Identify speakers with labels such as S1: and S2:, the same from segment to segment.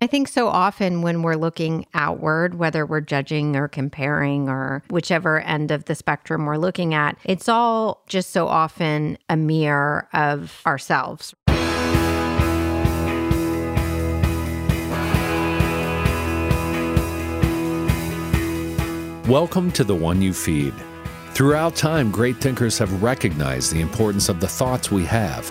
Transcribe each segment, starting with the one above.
S1: I think so often when we're looking outward, whether we're judging or comparing or whichever end of the spectrum we're looking at, it's all just so often a mirror of ourselves.
S2: Welcome to The One You Feed. Throughout time, great thinkers have recognized the importance of the thoughts we have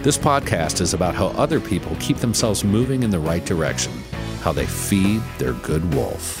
S2: This podcast is about how other people keep themselves moving in the right direction, how they feed their good wolf.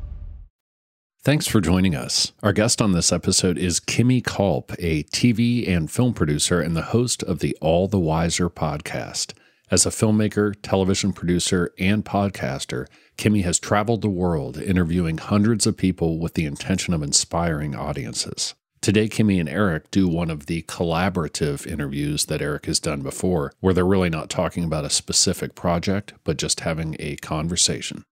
S2: Thanks for joining us. Our guest on this episode is Kimi Culp, a TV and film producer and the host of the All the Wiser podcast. As a filmmaker, television producer, and podcaster, Kimi has traveled the world interviewing hundreds of people with the intention of inspiring audiences. Today, Kimi and Eric do one of the collaborative interviews that Eric has done before, where they're really not talking about a specific project, but just having a conversation.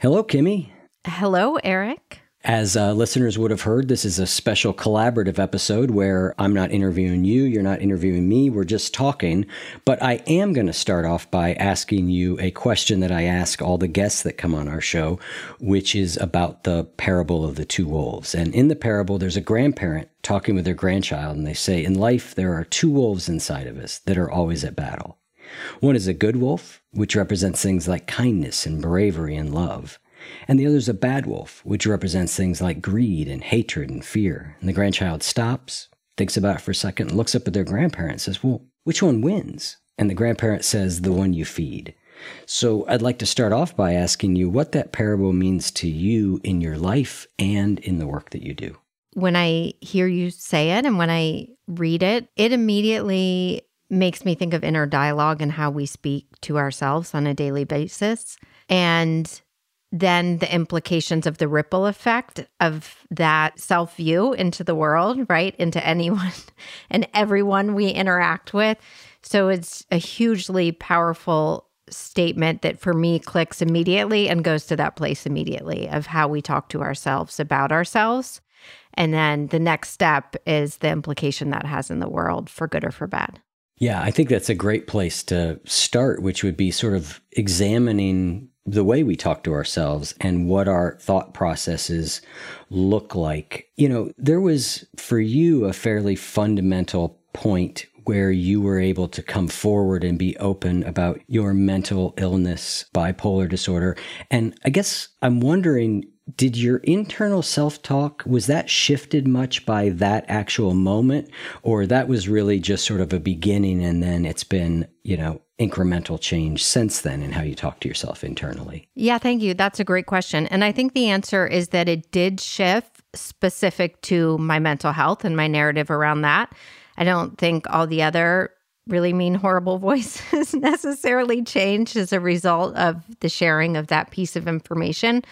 S3: Hello, Kimi.
S1: Hello, Eric.
S3: As uh, listeners would have heard, this is a special collaborative episode where I'm not interviewing you, you're not interviewing me, we're just talking. But I am going to start off by asking you a question that I ask all the guests that come on our show, which is about the parable of the two wolves. And in the parable, there's a grandparent talking with their grandchild, and they say, In life, there are two wolves inside of us that are always at battle. One is a good wolf, which represents things like kindness and bravery and love and the other is a bad wolf, which represents things like greed and hatred and fear. And the grandchild stops, thinks about it for a second, looks up at their grandparent and says, Well, which one wins? And the grandparent says, The one you feed. So I'd like to start off by asking you what that parable means to you in your life and in the work that you do.
S1: When I hear you say it and when I read it, it immediately makes me think of inner dialogue and how we speak to ourselves on a daily basis. And then the implications of the ripple effect of that self view into the world, right? Into anyone and everyone we interact with. So it's a hugely powerful statement that for me clicks immediately and goes to that place immediately of how we talk to ourselves about ourselves. And then the next step is the implication that has in the world for good or for bad.
S3: Yeah, I think that's a great place to start, which would be sort of examining the way we talk to ourselves and what our thought processes look like. You know, there was for you a fairly fundamental point where you were able to come forward and be open about your mental illness, bipolar disorder. And I guess I'm wondering did your internal self-talk was that shifted much by that actual moment or that was really just sort of a beginning and then it's been you know incremental change since then in how you talk to yourself internally?
S1: Yeah thank you. That's a great question. And i think the answer is that it did shift specific to my mental health and my narrative around that. I don't think all the other really mean horrible voices necessarily changed as a result of the sharing of that piece of information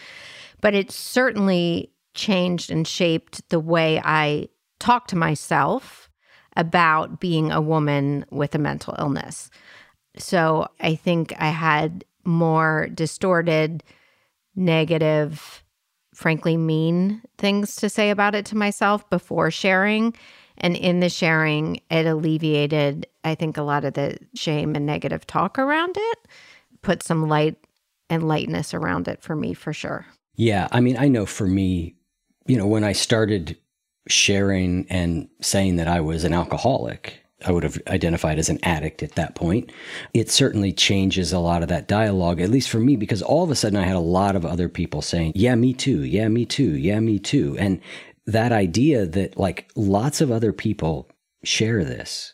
S1: but it certainly changed and shaped the way I talk to myself about being a woman with a mental illness. So I think I had more distorted, negative, frankly, mean things to say about it to myself before sharing. And in the sharing, it alleviated, I think, a lot of the shame and negative talk around it, put some light and lightness around it for me for sure.
S3: Yeah. I mean, I know for me, you know, when I started sharing and saying that I was an alcoholic, I would have identified as an addict at that point. It certainly changes a lot of that dialogue, at least for me, because all of a sudden I had a lot of other people saying, Yeah, me too. Yeah, me too. Yeah, me too. And that idea that like lots of other people share this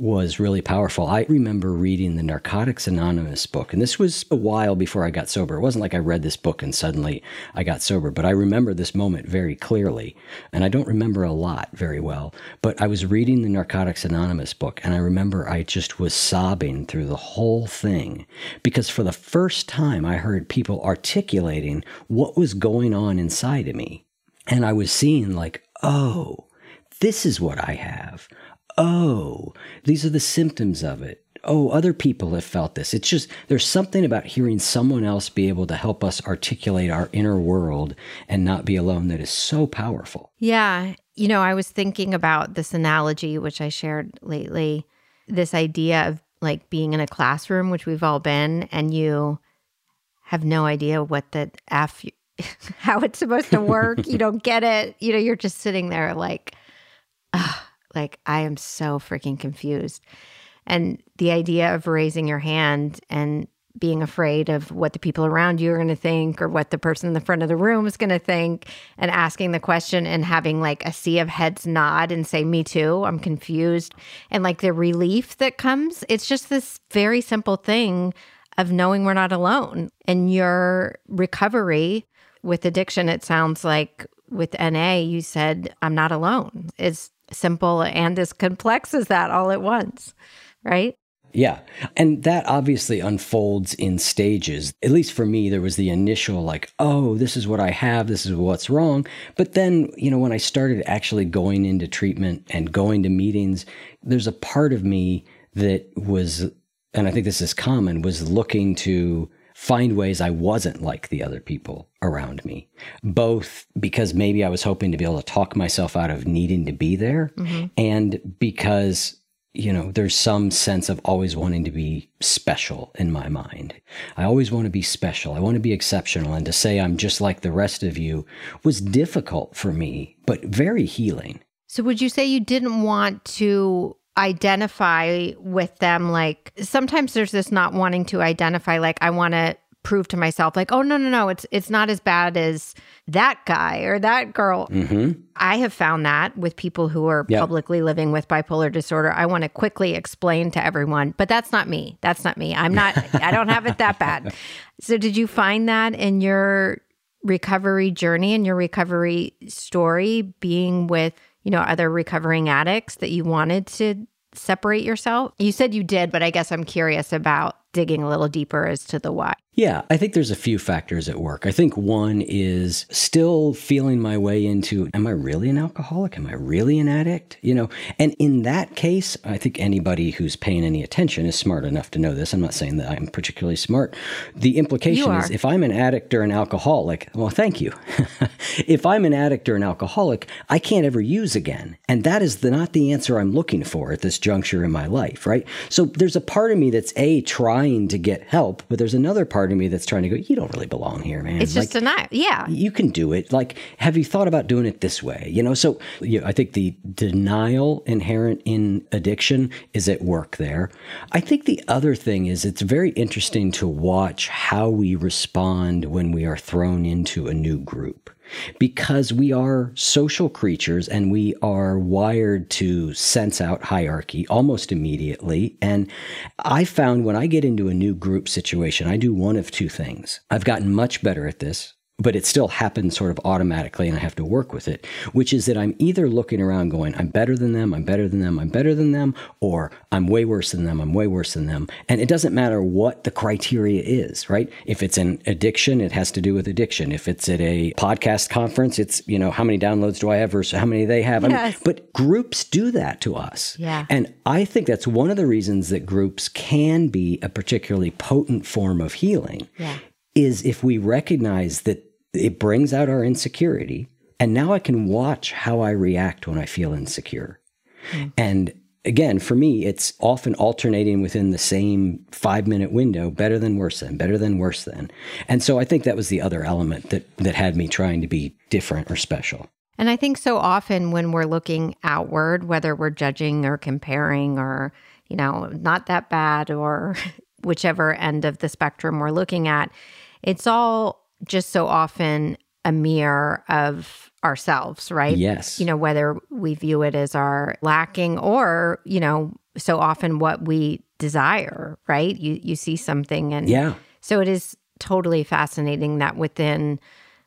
S3: was really powerful. I remember reading the Narcotics Anonymous book, and this was a while before I got sober. It wasn't like I read this book and suddenly I got sober, but I remember this moment very clearly. And I don't remember a lot very well, but I was reading the Narcotics Anonymous book, and I remember I just was sobbing through the whole thing because for the first time I heard people articulating what was going on inside of me. And I was seeing, like, oh, this is what I have oh, these are the symptoms of it. Oh, other people have felt this. It's just, there's something about hearing someone else be able to help us articulate our inner world and not be alone that is so powerful.
S1: Yeah. You know, I was thinking about this analogy, which I shared lately this idea of like being in a classroom, which we've all been, and you have no idea what the F, how it's supposed to work. you don't get it. You know, you're just sitting there like, ah like, I am so freaking confused. And the idea of raising your hand and being afraid of what the people around you are going to think or what the person in the front of the room is going to think and asking the question and having like a sea of heads nod and say me too i'm confused and like the relief that comes it's just this very simple thing of knowing we're not alone and your recovery with addiction it sounds like with na you said i'm not alone it's simple and as complex as that all at once, right?
S3: Yeah. And that obviously unfolds in stages. At least for me, there was the initial, like, oh, this is what I have, this is what's wrong. But then, you know, when I started actually going into treatment and going to meetings, there's a part of me that was, and I think this is common, was looking to find ways I wasn't like the other people around me, both because maybe I was hoping to be able to talk myself out of needing to be there, mm-hmm. and because you know, there's some sense of always wanting to be special in my mind. I always want to be special. I want to be exceptional. And to say I'm just like the rest of you was difficult for me, but very healing.
S1: So, would you say you didn't want to identify with them like sometimes there's this not wanting to identify like I want to prove to myself like oh no no no it's it's not as bad as that guy or that girl mm-hmm. i have found that with people who are yep. publicly living with bipolar disorder i want to quickly explain to everyone but that's not me that's not me i'm not i don't have it that bad so did you find that in your recovery journey and your recovery story being with you know, other recovering addicts that you wanted to separate yourself? You said you did, but I guess I'm curious about digging a little deeper as to the why.
S3: Yeah, I think there's a few factors at work. I think one is still feeling my way into am I really an alcoholic? Am I really an addict? You know, and in that case, I think anybody who's paying any attention is smart enough to know this. I'm not saying that I'm particularly smart. The implication is if I'm an addict or an alcoholic, well, thank you. if I'm an addict or an alcoholic, I can't ever use again. And that is the, not the answer I'm looking for at this juncture in my life, right? So there's a part of me that's A, trying to get help, but there's another part of me that's trying to go, you don't really belong here, man.
S1: It's just denial. Yeah.
S3: You can do it. Like, have you thought about doing it this way? You know, so you know, I think the denial inherent in addiction is at work there. I think the other thing is it's very interesting to watch how we respond when we are thrown into a new group because we are social creatures and we are wired to sense out hierarchy almost immediately. And I found when I get into a new group situation, I do one of two things. I've gotten much better at this but it still happens sort of automatically and I have to work with it, which is that I'm either looking around going, I'm better than them, I'm better than them, I'm better than them, or I'm way worse than them, I'm way worse than them. And it doesn't matter what the criteria is, right? If it's an addiction, it has to do with addiction. If it's at a podcast conference, it's, you know, how many downloads do I have versus how many they have? Yes. I mean, but groups do that to us.
S1: Yeah.
S3: And I think that's one of the reasons that groups can be a particularly potent form of healing. Yeah. Is if we recognize that it brings out our insecurity. And now I can watch how I react when I feel insecure. Mm. And again, for me, it's often alternating within the same five minute window better than worse than, better than worse than. And so I think that was the other element that, that had me trying to be different or special.
S1: And I think so often when we're looking outward, whether we're judging or comparing or, you know, not that bad or whichever end of the spectrum we're looking at, it's all just so often a mirror of ourselves, right?
S3: Yes.
S1: You know, whether we view it as our lacking or, you know, so often what we desire, right? You you see something and
S3: Yeah.
S1: so it is totally fascinating that within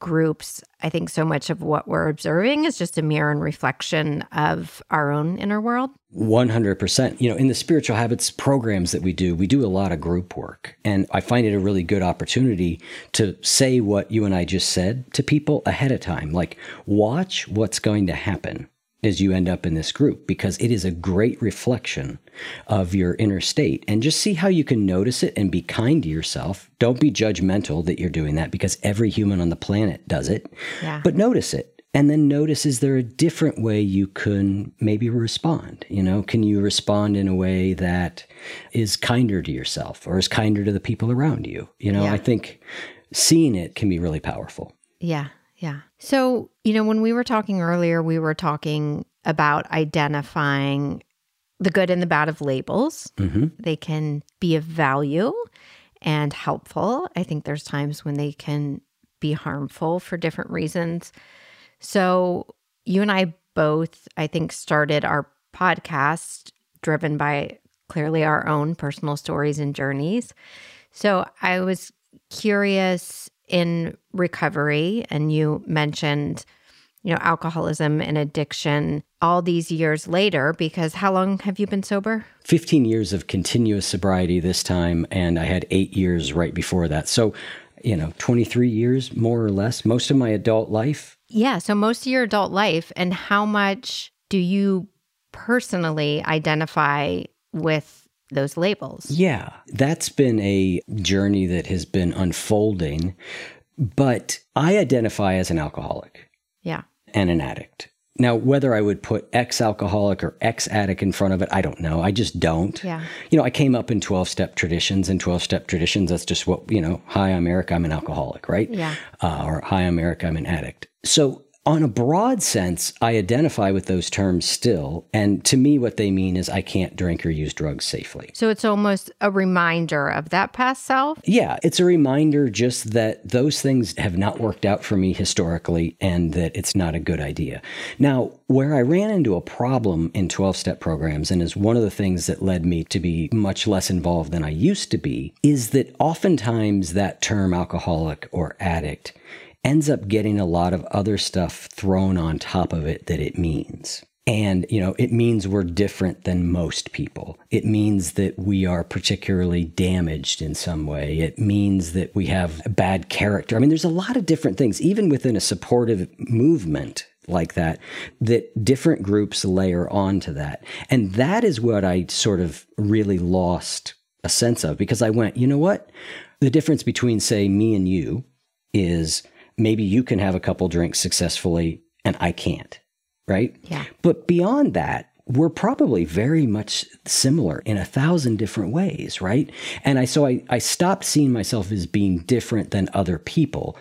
S1: groups, I think so much of what we're observing is just a mirror and reflection of our own inner world.
S3: 100%. You know, in the spiritual habits programs that we do, we do a lot of group work. And I find it a really good opportunity to say what you and I just said to people ahead of time. Like, watch what's going to happen as you end up in this group because it is a great reflection of your inner state. And just see how you can notice it and be kind to yourself. Don't be judgmental that you're doing that because every human on the planet does it.
S1: Yeah.
S3: But notice it. And then notice is there a different way you can maybe respond? You know, can you respond in a way that is kinder to yourself or is kinder to the people around you? You know,
S1: Yeah.
S3: I think seeing it can be really powerful.
S1: Yeah. Yeah. So, you know, when we were talking earlier, we were talking about identifying the good and the bad of labels.
S3: hmm
S1: They can be of value and helpful. I think there's times when they can be harmful for different reasons. So, you and I both, I think, started our podcast driven by clearly our own personal stories and journeys. So, I was curious in recovery, and you mentioned, you know, alcoholism and addiction all these years later, because how long have you been sober?
S3: 15 years of continuous sobriety this time, and I had eight years right before that. So, you know, 23 years, more or less, most of my adult life.
S1: Yeah. So most of your adult life, and how much do you personally identify with those labels?
S3: Yeah, that's been a journey that has been unfolding, but I identify as an alcoholic.
S1: Yeah.
S3: and an addict. Now, whether I would put ex alcoholic or ex addict in front of it, I don't know. I just don't.
S1: Yeah.
S3: You know, I came up in 12 step traditions, and 12 step traditions, that's just what, you know, hi, I'm Eric, I'm an alcoholic, right?
S1: Yeah.
S3: Uh, or hi, I'm Eric, I'm an addict. So, on a broad sense, I identify with those terms still. And to me, what they mean is I can't drink or use drugs safely.
S1: So it's almost a reminder of that past self.
S3: Yeah, it's a reminder just that those things have not worked out for me historically and that it's not a good idea. Now, where I ran into a problem in 12 step programs, and is one of the things that led me to be much less involved than I used to be, is that oftentimes that term alcoholic or addict ends up getting a lot of other stuff thrown on top of it that it means. And, you know, it means we're different than most people. It means that we are particularly damaged in some way. It means that we have bad character. I mean, there's a lot of different things, even within a supportive movement like that, that different groups layer onto that. And that is what I sort of really lost a sense of because I went, you know what? The difference between, say, me and you is maybe you can have a couple drinks successfully and I can't, right?
S1: Yeah.
S3: But beyond that, we're probably very much similar in a thousand different ways, right? And I so I, I stopped seeing myself as being different than other people,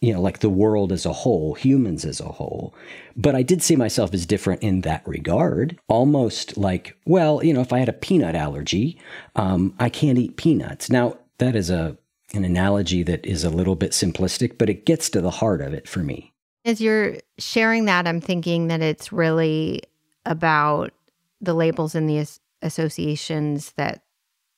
S3: you know, like the world as a whole, humans as a whole. But I did see myself as different in that regard, almost like, well, you know, if I had a peanut allergy, um, I can't eat peanuts. Now, that is a an analogy that is a little bit simplistic, but it gets to the heart of it for me.
S1: As you're sharing that, I'm thinking that it's really about the labels and the as- associations that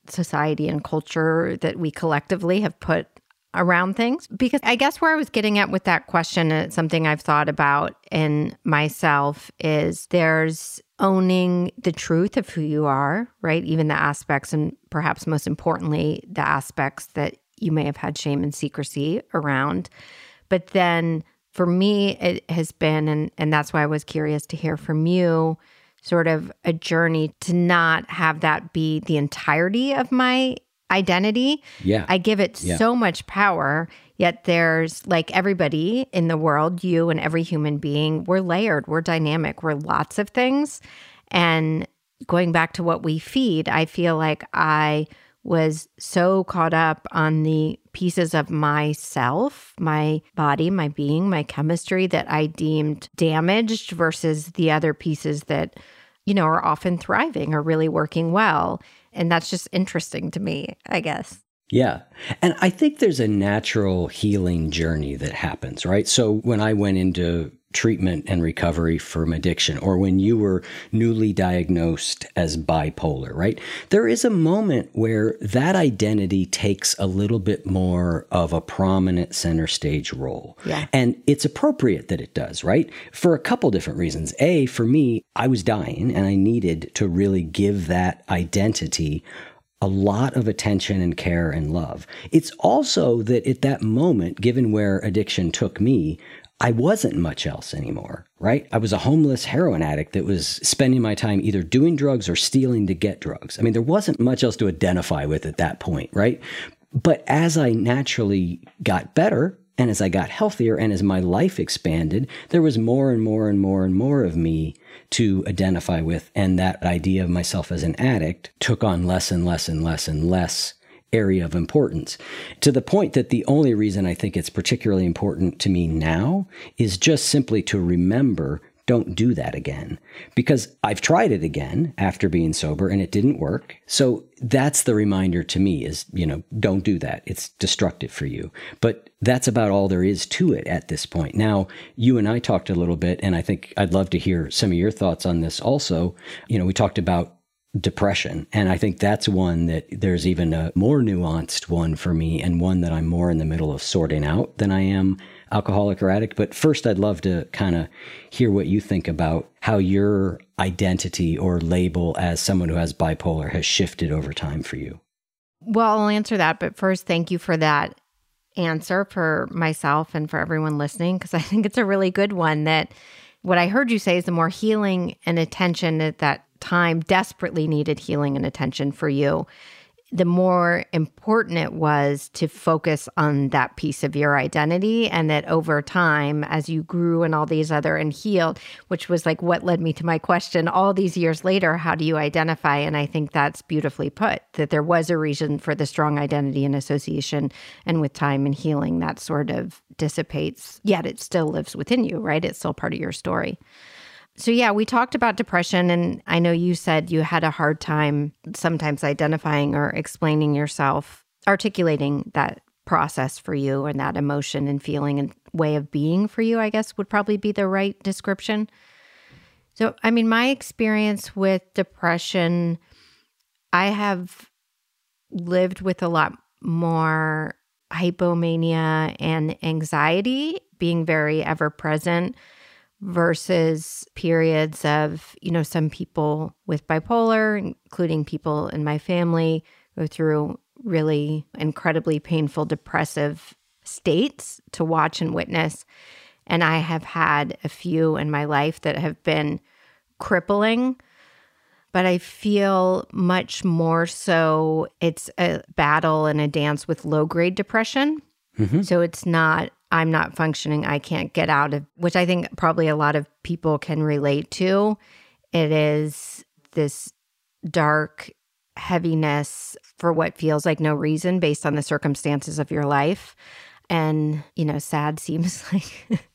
S1: society and culture that we collectively have put around things. Because I guess where I was getting at with that question, and it's something I've thought about in myself, is there's owning the truth of who you are, right? Even the aspects, and perhaps most importantly, the aspects that you may have had shame and secrecy around. But then for me, it has been, and, and that's why I was curious to hear from you, sort of a journey to not have that be the entirety of my identity.
S3: Yeah.
S1: I give it
S3: Yeah.
S1: so much power, yet there's like everybody in the world, you and every human being, we're layered, we're dynamic, we're lots of things. And going back to what we feed, I feel like I was so caught up on the pieces of myself, my body, my being, my chemistry that I deemed damaged versus the other pieces that, you know, are often thriving or really working well. And that's just interesting to me, I guess.
S3: Yeah. And I think there's a natural healing journey that happens, right? So when I went into treatment and recovery from addiction, or when you were newly diagnosed as bipolar, right? There is a moment where that identity takes a little bit more of a prominent center stage role.
S1: Yeah.
S3: And it's appropriate that it does, right? For a couple different reasons. A, for me, I was dying and I needed to really give that identity a lot of attention and care and love. It's also that at that moment, given where addiction took me, I wasn't much else anymore, right? I was a homeless heroin addict that was spending my time either doing drugs or stealing to get drugs. I mean, there wasn't much else to identify with at that point, right? But as I naturally got better and as I got healthier and as my life expanded, there was more and more and more and more of me to identify with. And that idea of myself as an addict took on less and less and less and less area of importance to the point that the only reason I think it's particularly important to me now is just simply to remember don't do that again because I've tried it again after being sober and it didn't work. So that's the reminder to me is, you know, don't do that. It's destructive for you. But that's about all there is to it at this point. Now, you and I talked a little bit and I think I'd love to hear some of your thoughts on this also. You know, we talked about depression. And I think that's one that there's even a more nuanced one for me and one that I'm more in the middle of sorting out than I am alcoholic or addict. But first, I'd love to kind of hear what you think about how your identity or label as someone who has bipolar has shifted over time for you.
S1: Well, I'll answer that. But first, thank you for that answer for myself and for everyone listening, because I think it's a really good one that what I heard you say is the more healing and attention at that time desperately needed healing and attention for you, the more important it was to focus on that piece of your identity. And that over time, as you grew and all these other and healed, which was like what led me to my question all these years later, how do you identify? And I think that's beautifully put that there was a reason for the strong identity and association. And with time and healing, that sort of dissipates, yet it still lives within you, right? It's still part of your story. So, yeah, we talked about depression, and I know you said you had a hard time sometimes identifying or explaining yourself, articulating that process for you and that emotion and feeling and way of being for you, I guess would probably be the right description. So, I mean, my experience with depression, I have lived with a lot more hypomania and anxiety being very ever present versus periods of, you know, some people with bipolar, including people in my family, go through really incredibly painful depressive states to watch and witness. And I have had a few in my life that have been crippling, but I feel much more so it's a battle and a dance with low grade depression. Mm-hmm. So it's not I'm not functioning, I can't get out of, which I think probably a lot of people can relate to. It is this dark heaviness for what feels like no reason based on the circumstances of your life. And, you know, sad seems like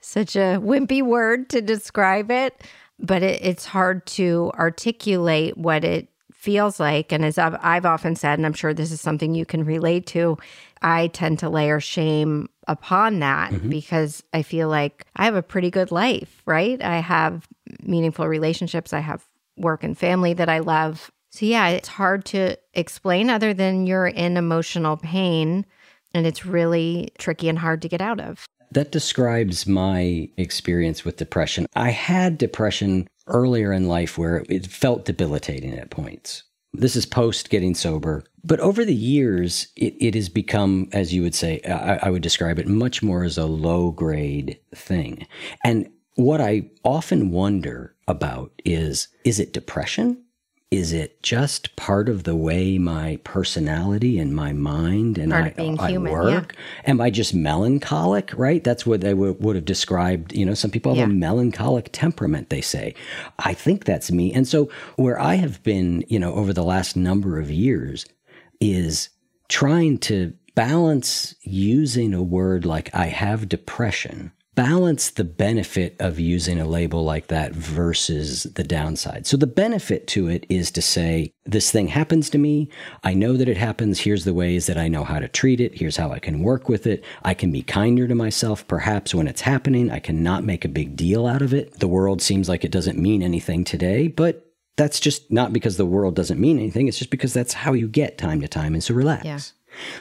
S1: such a wimpy word to describe it, but it, it's hard to articulate what it feels like. And as I've, I've often said, and I'm sure this is something you can relate to, I tend to layer shame upon that mm-hmm. because I feel like I have a pretty good life, right? I have meaningful relationships, I have work and family that I love. So, yeah, it's hard to explain other than you're in emotional pain and it's really tricky and hard to get out of.
S3: That describes my experience with depression. I had depression earlier in life where it felt debilitating at points. This is post getting sober. But over the years, it, it has become, as you would say, I, I would describe it much more as a low grade thing. And what I often wonder about is is it depression? Is it just part of the way my personality and my mind and
S1: Part
S3: I,
S1: of being
S3: I
S1: human,
S3: work? Am I just melancholic, right? That's what they would, would have described. You know, some people have
S1: Yeah.
S3: a melancholic temperament, they say. I think that's me. And so, where I have been, you know, over the last number of years is trying to balance using a word like I have depression, balance the benefit of using a label like that versus the downside. So the benefit to it is to say, this thing happens to me. I know that it happens. Here's the ways that I know how to treat it. Here's how I can work with it. I can be kinder to myself perhaps when it's happening. I cannot make a big deal out of it. The world seems like it doesn't mean anything today, but that's just not because the world doesn't mean anything. It's just because that's how you get time to time. And so relax.
S1: Yeah.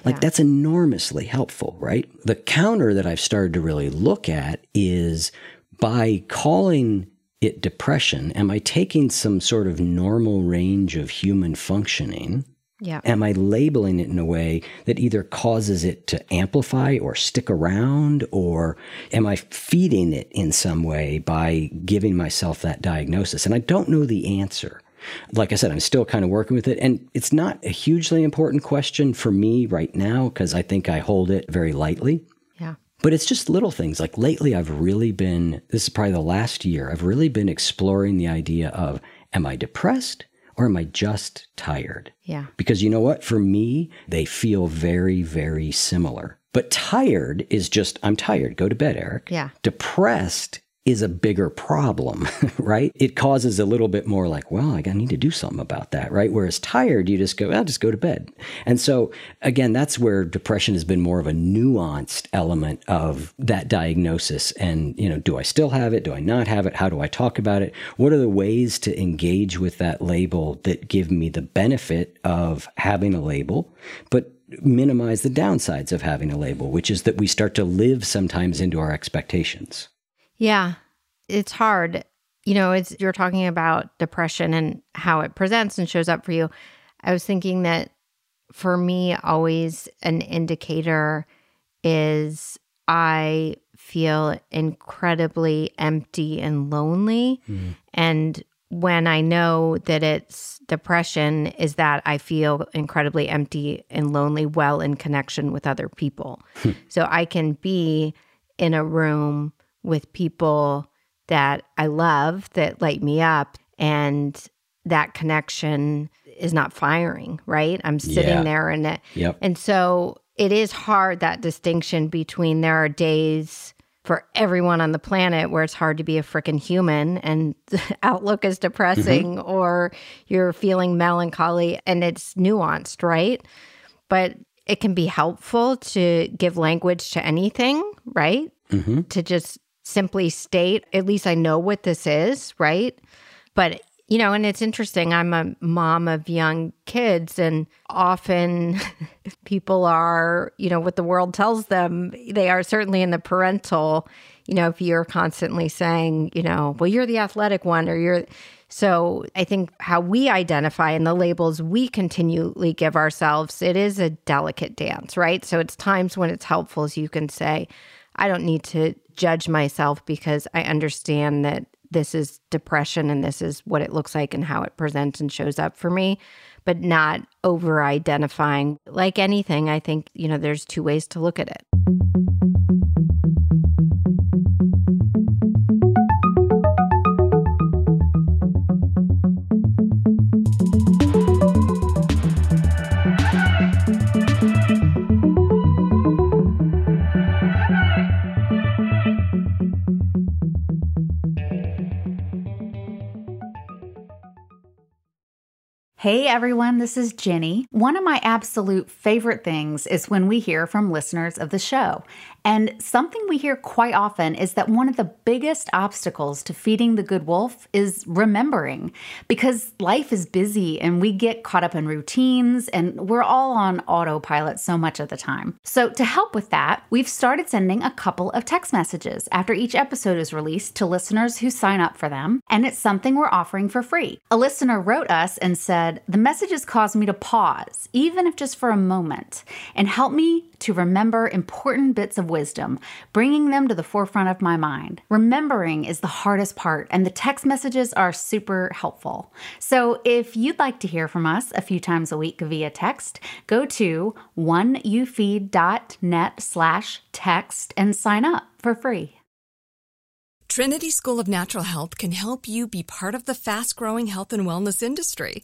S3: Like
S1: Yeah.
S3: that's enormously helpful, right? The counter that I've started to really look at is by calling it depression, am I taking some sort of normal range of human functioning?
S1: Yeah.
S3: Am I labeling it in a way that either causes it to amplify or stick around? Or am I feeding it in some way by giving myself that diagnosis? And I don't know the answer. Like I said, I'm still kind of working with it. And it's not a hugely important question for me right now because I think I hold it very lightly.
S1: Yeah.
S3: But it's just little things. Like lately, I've really been, this is probably the last year, I've really been exploring the idea of am I depressed or am I just tired?
S1: Yeah.
S3: Because you know what? For me, they feel very, very similar. But tired is just, I'm tired. Go to bed, Eric.
S1: Yeah.
S3: Depressed is a bigger problem, right? It causes a little bit more like, well, I need to do something about that, right? Whereas tired, you just go, I'll just go to bed. And so, again, that's where depression has been more of a nuanced element of that diagnosis. And, you know, do I still have it? Do I not have it? How do I talk about it? What are the ways to engage with that label that give me the benefit of having a label, but minimize the downsides of having a label, which is that we start to live sometimes into our expectations.
S1: Yeah, it's hard. You know, it's you're talking about depression and how it presents and shows up for you. I was thinking that for me, always an indicator is I feel incredibly empty and lonely. Mm-hmm. And when I know that it's depression, is that I feel incredibly empty and lonely while in connection with other people. Hmm. so I can be in a room with people that I love that light me up and that connection is not firing, right? I'm sitting
S3: Yeah.
S1: there and it
S3: Yep.
S1: and so it is hard that distinction between there are days for everyone on the planet where it's hard to be a freaking human and the outlook is depressing or you're feeling melancholy and it's nuanced, right? But it can be helpful to give language to anything, right?
S3: hmm
S1: to just simply state, at least I know what this is, right? But, you know, and it's interesting. I'm a mom of young kids, and often people are, you know, what the world tells them, they are certainly in the parental, you know, if you're constantly saying, you know, well, you're the athletic one, or you're, so I think how we identify and the labels we continually give ourselves, it is a delicate dance, right? So it's times when it's helpful as you can say, I don't need to judge myself because I understand that this is depression and this is what it looks like and how it presents and shows up for me, but not over identifying. Like anything, I think, you know, there's two ways to look at it.
S4: Hey everyone, this is Jenny. One of my absolute favorite things is when we hear from listeners of the show. And something we hear quite often is that one of the biggest obstacles to feeding the good wolf is remembering because life is busy and we get caught up in routines and we're all on autopilot so much of the time. So, to help with that, we've started sending a couple of text messages after each episode is released to listeners who sign up for them, and it's something we're offering for free. A listener wrote us and said, The messages caused me to pause, even if just for a moment, and help me to remember important bits of wisdom, bringing them to the forefront of my mind. Remembering is the hardest part, and the text messages are super helpful. So if you'd like to hear from us a few times a week via text, go to oneyoufeed.net slash text and sign up for free.
S5: Trinity School of Natural Health can help you be part of the fast growing health and wellness industry.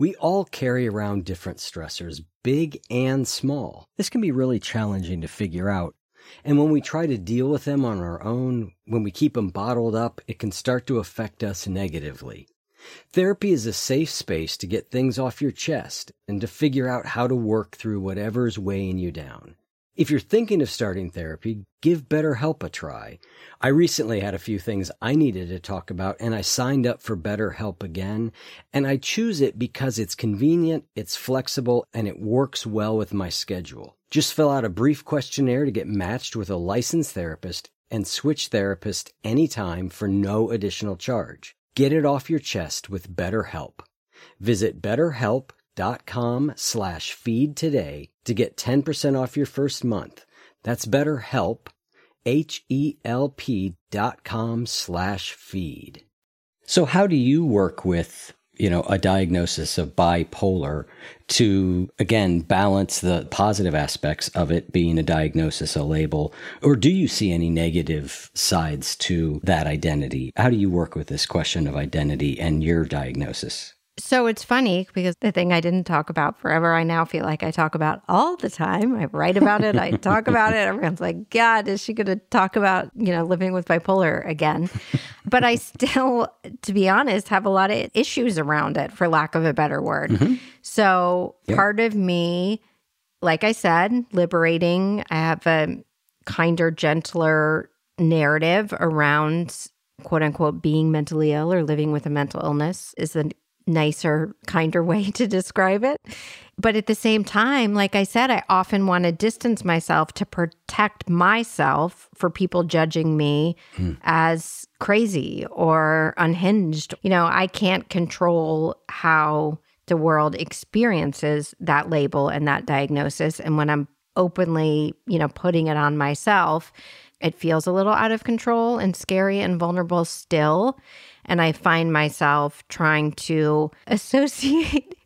S3: We all carry around different stressors, big and small. This can be really challenging to figure out. And when we try to deal with them on our own, when we keep them bottled up, it can start to affect us negatively. Therapy is a safe space to get things off your chest and to figure out how to work through whatever's weighing you down. If you're thinking of starting therapy, give BetterHelp a try. I recently had a few things I needed to talk about and I signed up for BetterHelp again. And I choose it because it's convenient, it's flexible, and it works well with my schedule. Just fill out a brief questionnaire to get matched with a licensed therapist and switch therapist anytime for no additional charge. Get it off your chest with BetterHelp. Visit betterhelp.com slash feed today to get 10% off your first month. That's BetterHelp, H-E-L-P dot com slash feed. So how do you work with, you know, a diagnosis of bipolar to, again, balance the positive aspects of it being a diagnosis, a label? Or do you see any negative sides to that identity? How do you work with this question of identity and your diagnosis?
S1: So it's funny because the thing I didn't talk about forever, I now feel like I talk about all the time. I write about it, I talk about it. Everyone's like, God, is she going to talk about, you know, living with bipolar again? but I still, to be honest, have a lot of issues around it, for lack of a better word. Mm-hmm. So yep. part of me, like I said, liberating, I have a kinder, gentler narrative around quote unquote being mentally ill or living with a mental illness is the nicer, kinder way to describe it. But at the same time, like I said, I often want to distance myself to protect myself for people judging me mm. as crazy or unhinged. You know, I can't control how the world experiences that label and that diagnosis. And when I'm openly, you know, putting it on myself, it feels a little out of control and scary and vulnerable still. And I find myself trying to associate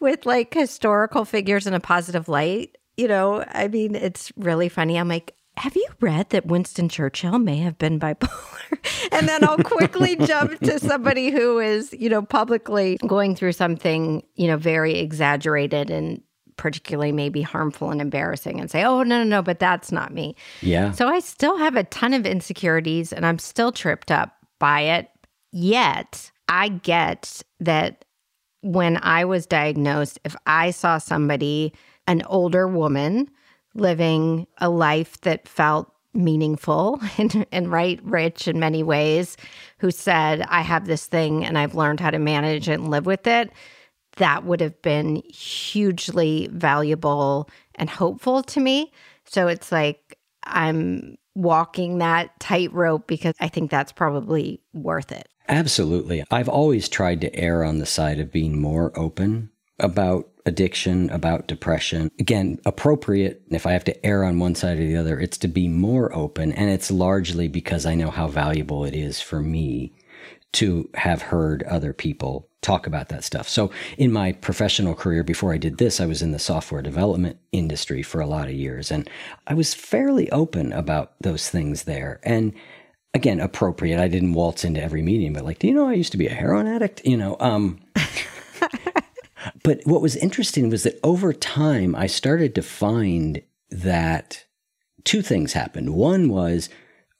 S1: with like historical figures in a positive light. You know, I mean, it's really funny. I'm like, have you read that Winston Churchill may have been bipolar? and then I'll quickly jump to somebody who is, you know, publicly going through something, you know, very exaggerated and particularly maybe harmful and embarrassing and say, oh, no, no, no, but that's not me.
S3: Yeah.
S1: So I still have a ton of insecurities and I'm still tripped up by it. Yet I get that when I was diagnosed, if I saw somebody, an older woman, living a life that felt meaningful and, and right rich in many ways, who said, I have this thing and I've learned how to manage and live with it, that would have been hugely valuable and hopeful to me. So it's like I'm walking that tightrope because I think that's probably worth it.
S3: Absolutely. I've always tried to err on the side of being more open about addiction, about depression. Again, appropriate. If I have to err on one side or the other, it's to be more open. And it's largely because I know how valuable it is for me to have heard other people talk about that stuff. So in my professional career before I did this, I was in the software development industry for a lot of years and I was fairly open about those things there. And again, appropriate. I didn't waltz into every meeting, but like, do you know I used to be a heroin addict? You know, um but what was interesting was that over time I started to find that two things happened. One was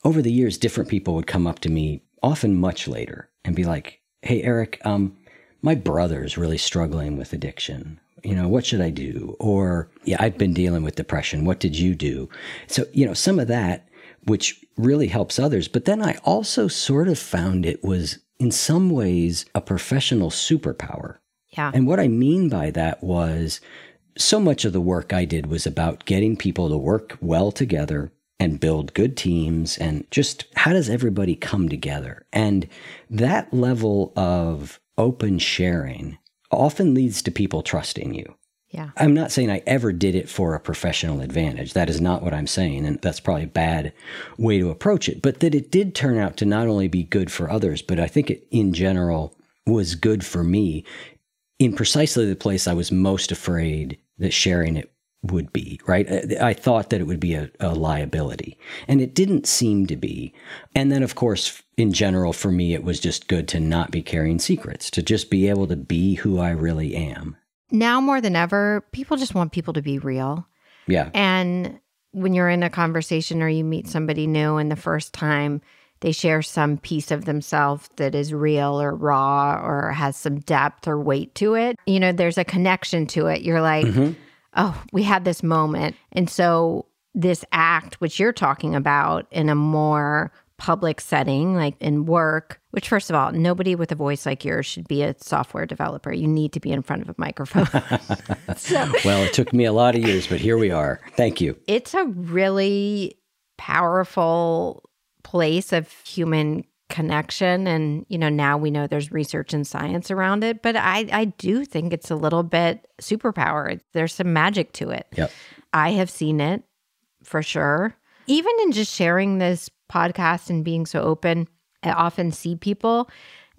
S3: over the years different people would come up to me often much later and be like, Hey, Eric, um, my brother's really struggling with addiction. You know, what should I do? Or, yeah, I've been dealing with depression. What did you do? So, you know, some of that. which really helps others. But then I also sort of found it was in some ways a professional superpower.
S1: Yeah.
S3: And what I mean by that was so much of the work I did was about getting people to work well together and build good teams and just how does everybody come together? And that level of open sharing often leads to people trusting you.
S1: Yeah.
S3: I'm not saying I ever did it for a professional advantage. That is not what I'm saying. And that's probably a bad way to approach it. But that it did turn out to not only be good for others, but I think it in general was good for me in precisely the place I was most afraid that sharing it would be, right? I thought that it would be a, a, liability, and it didn't seem to be. And then, of course, in general, for me, it was just good to not be carrying secrets, to just be able to be who I really am.
S1: Now more than ever, people just want people to be real.
S3: Yeah.
S1: And when you're in a conversation or you meet somebody new and the first time they share some piece of themselves that is real or raw or has some depth or weight to it, you know, there's a connection to it. You're like, mm-hmm oh, we had this moment. And so, this act, which you're talking about in a more public setting, like in work, which, first of all, nobody with a voice like yours should be a software developer. You need to be in front of a microphone.
S3: so, well, it took me a lot of years, but here we are. Thank you.
S1: It's a really powerful place of human connection. And you know now we know there's research and science around it but i i do think it's a little bit superpower. There's some magic to it.
S3: Yep.
S1: i have seen it for sure. Even in just sharing this podcast and being so open i often see people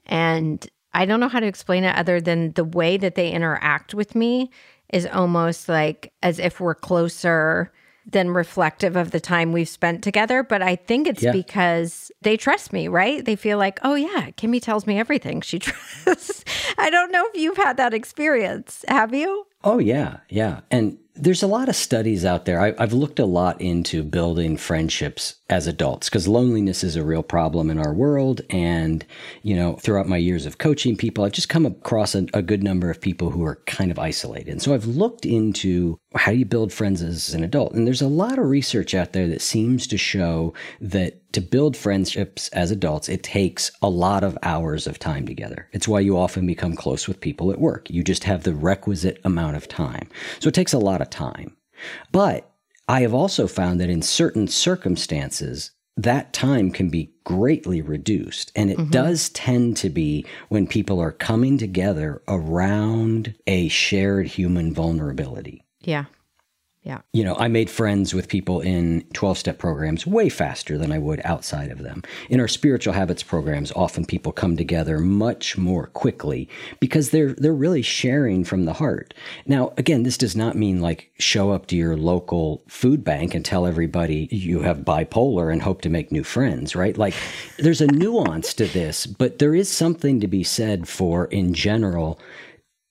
S1: and i don't know how to explain it other than the way that they interact with me is almost like as if we're closer than reflective of the time we've spent together. But I think it's yeah. because they trust me, right? They feel like, oh, yeah, Kimi tells me everything. She trusts. I don't know if you've had that experience. Have you?
S3: Oh, yeah. Yeah. And there's a lot of studies out there. I, have looked a lot into building friendships as adults because loneliness is a real problem in our world. And, you know, throughout my years of coaching people, I've just come across a, a good number of people who are kind of isolated. And so I've looked into how do you build friends as an adult? And there's a lot of research out there that seems to show that to build friendships as adults, it takes a lot of hours of time together. It's why you often become close with people at work. You just have the requisite amount of time. So it takes a lot of time. But I have also found that in certain circumstances, that time can be greatly reduced. And it mm-hmm. does tend to be when people are coming together around a shared human vulnerability.
S1: Yeah. Yeah.
S3: You know, I made friends with people in 12 step programs way faster than I would outside of them. In our spiritual habits programs, often people come together much more quickly because they're they're really sharing from the heart. Now, again, this does not mean like show up to your local food bank and tell everybody you have bipolar and hope to make new friends, right? Like there's a nuance to this, but there is something to be said for in general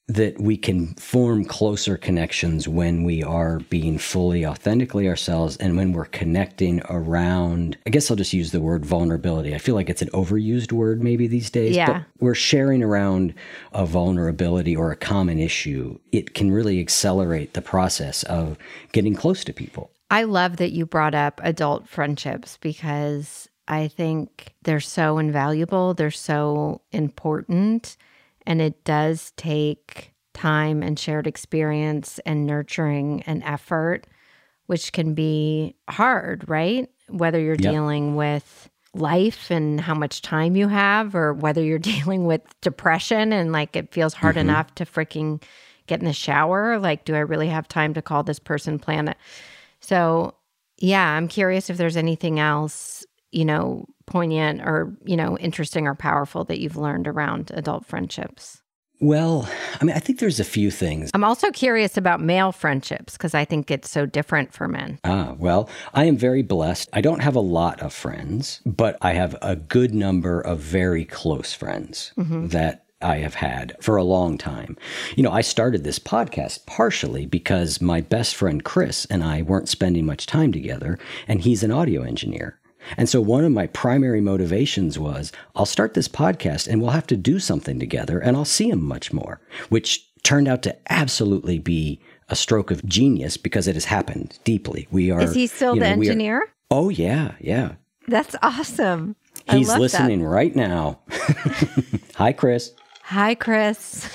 S3: that we can form closer connections when we are being fully authentically ourselves and when we're connecting around i guess i'll just use the word vulnerability. I feel like it's an overused word maybe these days
S1: yeah.
S3: but we're sharing around a vulnerability or a common issue. It can really accelerate the process of getting close to people.
S1: I love that you brought up adult friendships because i think they're so invaluable. They're so important and it does take time and shared experience and nurturing and effort, which can be hard, right? Whether you're yep. dealing with life and how much time you have, or whether you're dealing with depression and like it feels hard mm-hmm. enough to freaking get in the shower. Like, do I really have time to call this person planet? So, yeah, I'm curious if there's anything else, you know, poignant or, you know, interesting or powerful that you've learned around adult friendships?
S3: Well, I mean, I think there's a few things.
S1: I'm also curious about male friendships because I think it's so different for men.
S3: Ah, well, I am very blessed. I don't have a lot of friends, but I have a good number of very close friends mm-hmm. that I have had for a long time. You know, I started this podcast partially because my best friend Chris and I weren't spending much time together, and he's an audio engineer. And so one of my primary motivations was I'll start this podcast and we'll have to do something together and I'll see him much more, which turned out to absolutely be a stroke of genius because it has happened deeply. We are.
S1: Is he still
S3: you
S1: the
S3: know, are-
S1: engineer?
S3: oh yeah, yeah.
S1: That's awesome.
S3: He's
S1: love that.
S3: listening right now. Hi, Chris.
S1: Hi, Chris.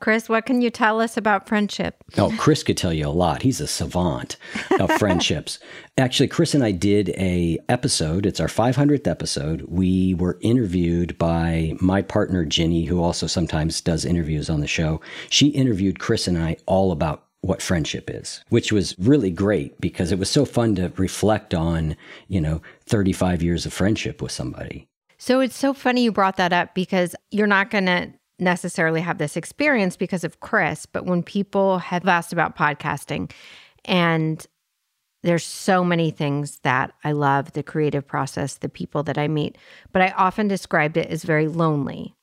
S1: Chris, what can you tell us about friendship?
S3: Oh, Chris could tell you a lot. He's a savant of friendships. Actually, Chris and I did a episode. It's our 500th episode. We were interviewed by my partner Ginny, who also sometimes does interviews on the show. She interviewed Chris and I all about what friendship is, which was really great because it was so fun to reflect on, you know, 35 years of friendship with somebody.
S1: So it's so funny you brought that up because you're not going to necessarily have this experience because of Chris, but when people have asked about podcasting and there's so many things that I love the creative process, the people that I meet, but I often described it as very lonely.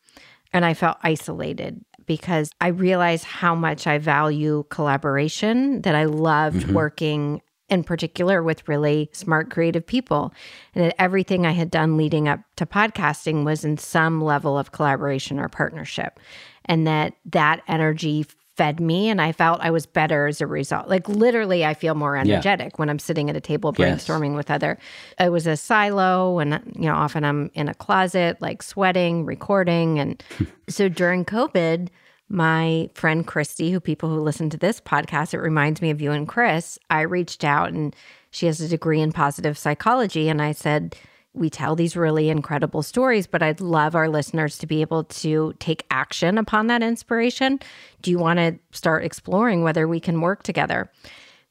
S1: And I felt isolated because I realized how much I value collaboration, that I loved mm-hmm. working in particular with really smart creative people and that everything i had done leading up to podcasting was in some level of collaboration or partnership and that that energy fed me and i felt i was better as a result like literally i feel more energetic when i'm sitting at a table
S3: Yes.
S1: brainstorming with other it was a silo and you know often i'm in a closet like sweating recording and so during covid my friend Christy, who people who listen to this podcast, it reminds me of you and Chris. I reached out and she has a degree in positive psychology. And I said, We tell these really incredible stories, but I'd love our listeners to be able to take action upon that inspiration. Do you want to start exploring whether we can work together?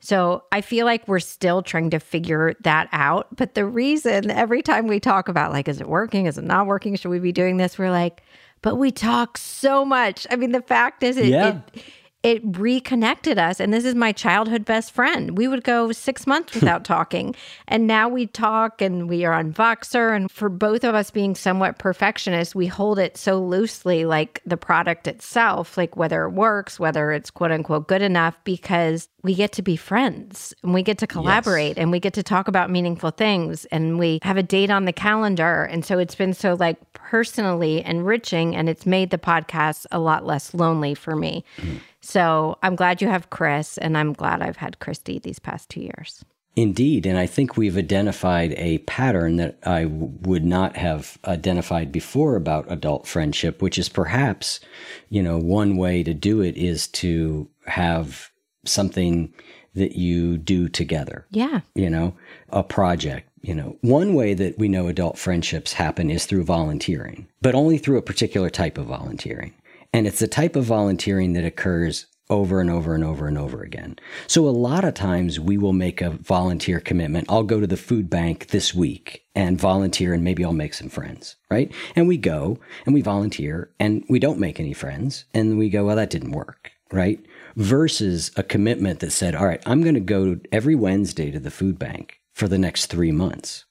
S1: So I feel like we're still trying to figure that out. But the reason every time we talk about, like, is it working? Is it not working? Should we be doing this? We're like, but we talk so much. I mean, the fact is, it,
S3: Yeah.
S1: it, it reconnected us. And this is my childhood best friend. We would go six months without talking. And now we talk and we are on Voxer. And for both of us being somewhat perfectionists, we hold it so loosely, like the product itself, like whether it works, whether it's quote unquote good enough, because we get to be friends and we get to collaborate and we get to talk about meaningful things and we have a date on the calendar. And so it's been so like personally enriching and it's made the podcast a lot less lonely for me. Mm-hmm. So I'm glad you have Chris and I'm glad I've had Christy these past two years.
S3: Indeed. And I think we've identified a pattern that I w- would not have identified before about adult friendship, which is perhaps, you know, one way to do it is to have something that you do together
S1: Yeah.
S3: you know, a project. You know, one way that we know adult friendships happen is through volunteering, but only through a particular type of volunteering. And it's the type of volunteering that occurs over and over and over and over again. So a lot of times we will make a volunteer commitment. I'll go to the food bank this week and volunteer and maybe I'll make some friends, right? And we go and we volunteer and we don't make any friends and we go, well, that didn't work, right? Versus a commitment that said, all right, I'm going to go every Wednesday to the food bank for the next three months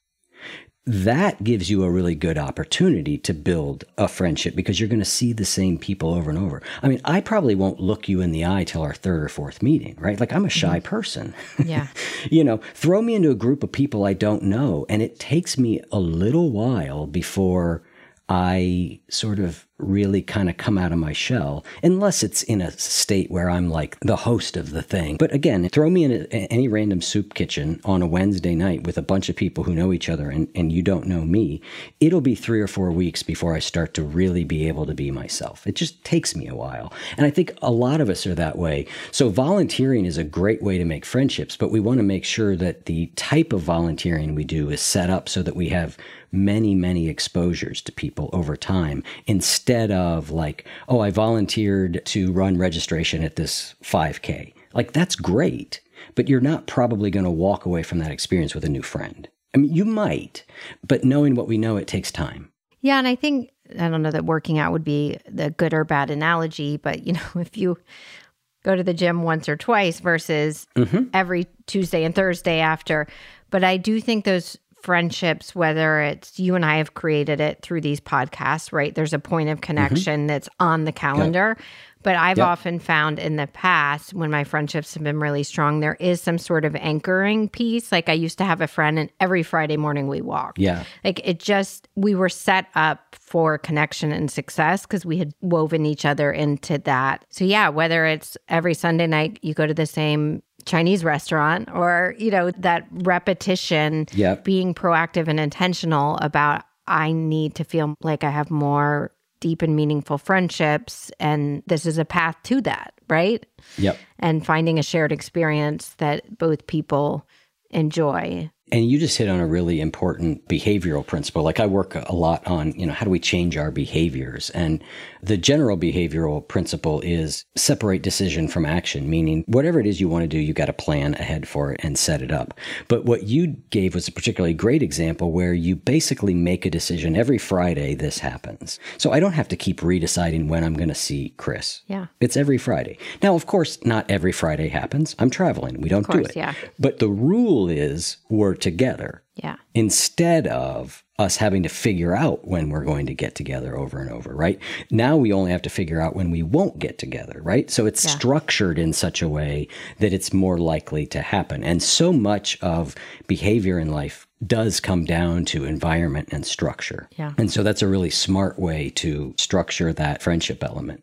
S3: that gives you a really good opportunity to build a friendship because you're going to see the same people over and over. I mean, I probably won't look you in the eye till our third or fourth meeting, right? Like I'm a shy mm-hmm. person.
S1: Yeah.
S3: you know, throw me into a group of people I don't know, and it takes me a little while before I sort of really kind of come out of my shell, unless it's in a state where I'm like the host of the thing. But again, throw me in a, any random soup kitchen on a Wednesday night with a bunch of people who know each other and, and you don't know me. It'll be three or four weeks before I start to really be able to be myself. It just takes me a while. And I think a lot of us are that way. So volunteering is a great way to make friendships, but we want to make sure that the type of volunteering we do is set up so that we have many, many exposures to people over time instead of like, oh, I volunteered to run registration at this 5K. Like, that's great, but you're not probably going to walk away from that experience with a new friend. I mean, you might, but knowing what we know, it takes time.
S1: Yeah. And I think, I don't know that working out would be the good or bad analogy, but you know, if you go to the gym once or twice versus mm-hmm. every Tuesday and Thursday after. But I do think those friendships, whether it's you and I have created it through these podcasts, right? There's a point of mm-hmm. connection that's on the calendar. But I've
S3: Yep.
S1: often found in the past when my friendships have been really strong, there is some sort of anchoring piece. Like I used to have a friend, and every Friday morning we walked.
S3: Yeah.
S1: Like it just, we were set up for connection and success because we had woven each other into that. So, yeah, whether it's every Sunday night you go to the same Chinese restaurant or, you know, that repetition,
S3: Yep.
S1: being proactive and intentional about, I need to feel like I have more deep and meaningful friendships. And this is a path to that, right?
S3: Yep.
S1: And finding a shared experience that both people enjoy.
S3: And you just hit on a really important behavioral principle. Like I work a lot on, you know, how do we change our behaviors? And the general behavioral principle is separate decision from action, meaning whatever it is you want to do, you got to plan ahead for it and set it up. But what you gave was a particularly great example where you basically make a decision every Friday this happens. So I don't have to keep redeciding when I'm going to see Chris.
S1: Yeah.
S3: It's every Friday. Now, of course, not every Friday happens. I'm traveling. We don't do
S1: course,
S3: it.
S1: yeah.
S3: But the rule is we're together
S1: Yeah.
S3: instead of us having to figure out when we're going to get together over and over, right? Now we only have to figure out when we won't get together, right? So it's
S1: Yeah.
S3: structured in such a way that it's more likely to happen. And so much of behavior in life does come down to environment and structure.
S1: Yeah.
S3: And so that's a really smart way to structure that friendship element.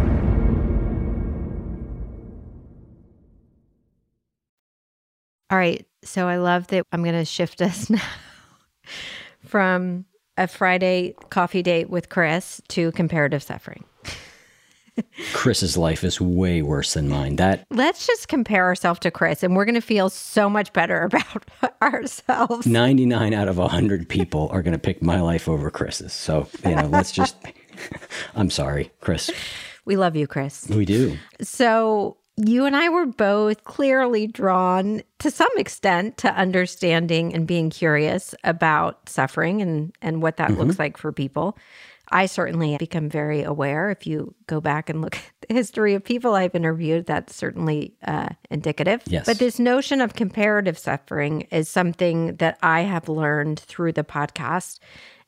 S1: All right. So I love that I'm going to shift us now from a Friday coffee date with Chris to comparative suffering.
S3: Chris's life is way worse than mine. That
S1: Let's just compare ourselves to Chris and we're going to feel so much better about ourselves.
S3: 99 out of 100 people are going to pick my life over Chris's. So, you know, let's just, I'm sorry, Chris.
S1: We love you, Chris.
S3: We do.
S1: So you and I were both clearly drawn to some extent to understanding and being curious about suffering and, and what that looks like for people. I certainly become very aware. If you go back and look at the history of people I've interviewed, that's certainly uh, indicative.
S3: Yes.
S1: But this notion of comparative suffering is something that I have learned through the podcast.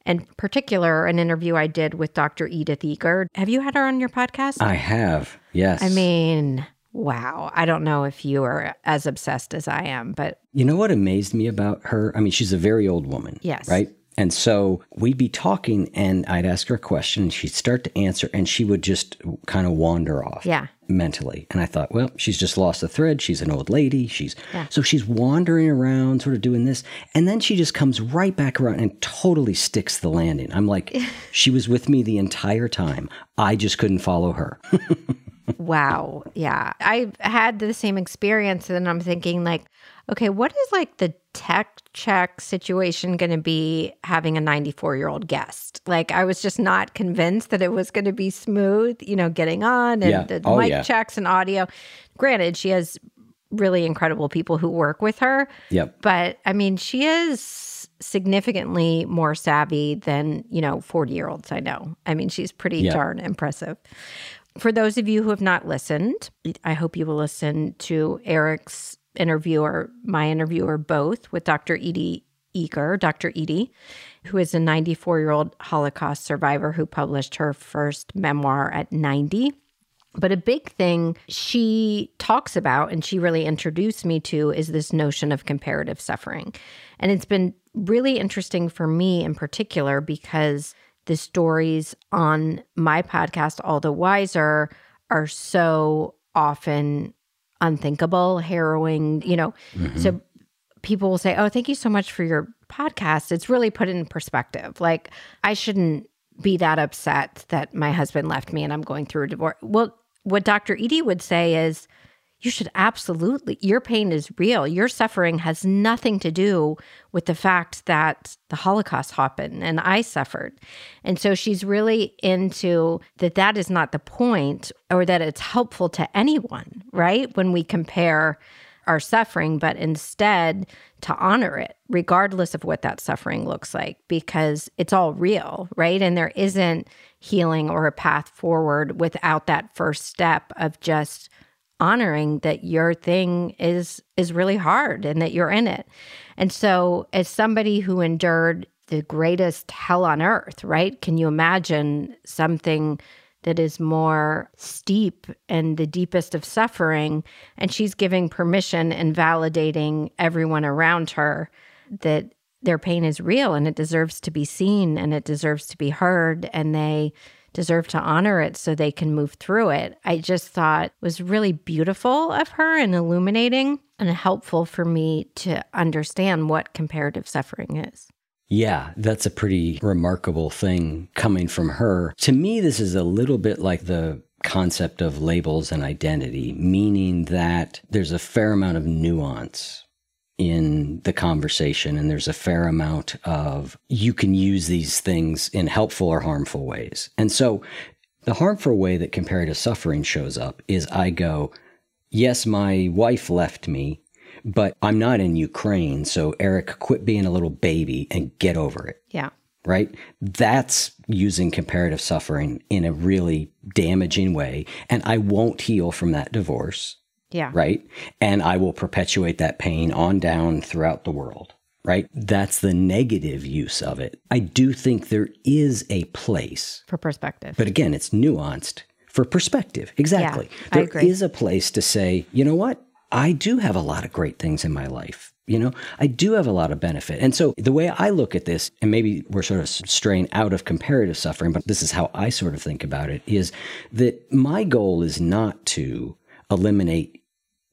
S1: In particular, an interview I did with Dr. Edith Eger. Have you had her on your podcast?
S3: I have. Yes.
S1: I mean, wow. I don't know if you are as obsessed as I am, but
S3: You know what amazed me about her? I mean, she's a very old woman.
S1: Yes.
S3: Right? And so we'd be talking, and I'd ask her a question, and she'd start to answer, and she would just kind of wander off.
S1: Yeah.
S3: Mentally. And I thought, well, she's just lost the thread. She's an old lady. She's
S1: Yeah.
S3: so she's wandering around, sort of doing this. And then she just comes right back around and totally sticks the landing. I'm like, she was with me the entire time. I just couldn't follow her.
S1: wow. Yeah. I've had the same experience. And I'm thinking, like, okay, what is like the tech check situation going to be having a 94 year old guest? Like, I was just not convinced that it was going to be smooth, you know, getting on and
S3: Yeah.
S1: the
S3: Oh,
S1: mic
S3: yeah.
S1: checks and audio. Granted, she has really incredible people who work with her.
S3: yep.
S1: But I mean, she is significantly more savvy than, you know, 40 year olds I know. I mean, she's pretty
S3: Yeah.
S1: darn impressive. For those of you who have not listened, I hope you will listen to Eric's interview or my interview or both with Dr. Edie Eger, Dr. Edie, who is a 94 year old Holocaust survivor who published her first memoir at 90. But a big thing she talks about and she really introduced me to is this notion of comparative suffering. And it's been really interesting for me in particular because the stories on my podcast, All the Wiser, are so often unthinkable, harrowing, you know. Mm-hmm. So people will say, Oh, thank you so much for your podcast. It's really put it in perspective. Like, I shouldn't be that upset that my husband left me and I'm going through a divorce. Well, what Dr. Edie would say is, you should absolutely, your pain is real. Your suffering has nothing to do with the fact that the Holocaust happened and I suffered. And so she's really into that that is not the point or that it's helpful to anyone, right? When we compare our suffering, but instead to honor it, regardless of what that suffering looks like, because it's all real, right? And there isn't healing or a path forward without that first step of just honoring that your thing is is really hard and that you're in it. And so as somebody who endured the greatest hell on earth, right? Can you imagine something that is more steep and the deepest of suffering and she's giving permission and validating everyone around her that their pain is real and it deserves to be seen and it deserves to be heard and they deserve to honor it so they can move through it. I just thought was really beautiful of her and illuminating and helpful for me to understand what comparative suffering is.
S3: Yeah, that's a pretty remarkable thing coming from her. To me, this is a little bit like the concept of labels and identity, meaning that there's a fair amount of nuance in the conversation and there's a fair amount of you can use these things in helpful or harmful ways. And so the harmful way that comparative suffering shows up is I go, yes, my wife left me, but I'm not in Ukraine. So, Eric, quit being a little baby and get over it,
S1: Yeah.
S3: right? That's using comparative suffering in a really damaging way. And I won't heal from that divorce,
S1: Yeah.
S3: right? And I will perpetuate that pain on down throughout the world, right? That's the negative use of it. I do think there is a place
S1: For perspective.
S3: but again, it's nuanced for perspective. Exactly.
S1: I
S3: There is a place to say, you know what? I do have a lot of great things in my life. You know, I do have a lot of benefit. And so the way I look at this, and maybe we're sort of straying out of comparative suffering, but this is how I sort of think about it is that my goal is not to eliminate,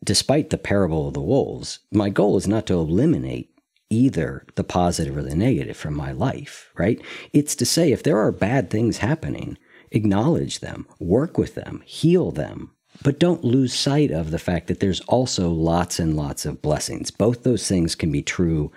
S3: despite the parable of the wolves, my goal is not to eliminate either the positive or the negative from my life, right? It's to say if there are bad things happening, acknowledge them, work with them, heal them, but don't lose sight of the fact that there's also lots and lots of blessings. Both those things can be true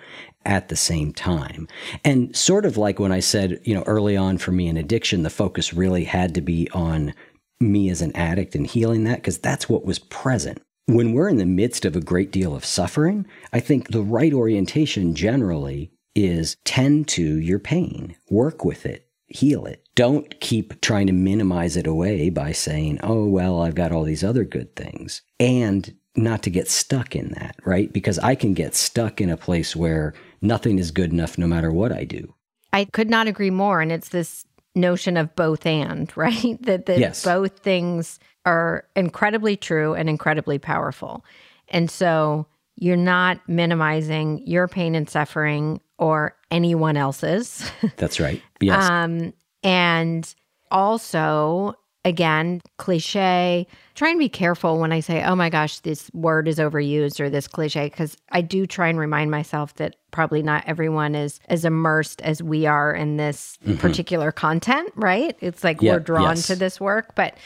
S3: at the same time. And sort of like when I said, you know, early on for me in addiction, the focus really had to be on me as an addict and healing that because that's what was present. When we're in the midst of a great deal of suffering, I think the right orientation generally is tend to your pain, work with it, heal it. Don't keep trying to minimize it away by saying, oh, well, I've got all these other good things. And not to get stuck in that, right? Because I can get stuck in a place where nothing is good enough no matter what I do.
S1: I could not agree more. And it's this notion of both and, right? That, that
S3: Yes.
S1: both things are incredibly true and incredibly powerful. And so you're not minimizing your pain and suffering or anyone else's.
S3: That's right. Yes.
S1: Um, and also, again, cliche, try and be careful when I say, oh my gosh, this word is overused or this cliche, because I do try and remind myself that probably not everyone is as immersed as we are in this particular content, right? It's like
S3: Mm-hmm. Yeah,
S1: we're drawn
S3: yes.
S1: to this work. But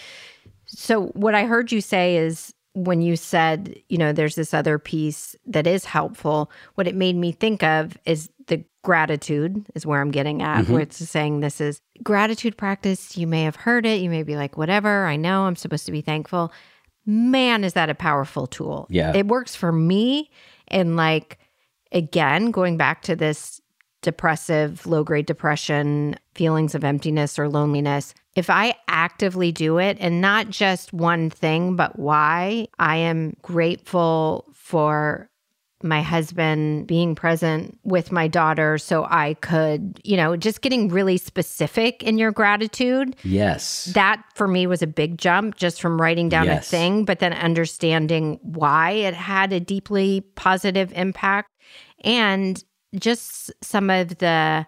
S1: so what I heard you say is when you said, you know, there's this other piece that is helpful, what it made me think of is the gratitude is where I'm getting at,
S3: Mm-hmm.
S1: where it's saying this is gratitude practice. You may have heard it. You may be like, whatever, I know I'm supposed to be thankful. Man, is that a powerful tool?
S3: Yeah.
S1: It works for me. And like, again, going back to this depressive, low grade depression, feelings of emptiness or loneliness, if I actively do it and not just one thing, but why, I am grateful for my husband being present with my daughter so I could, you know, just getting really specific in your gratitude.
S3: Yes.
S1: That for me was a big jump just from writing down
S3: Yes.
S1: a thing, but then understanding why it had a deeply positive impact and just some of the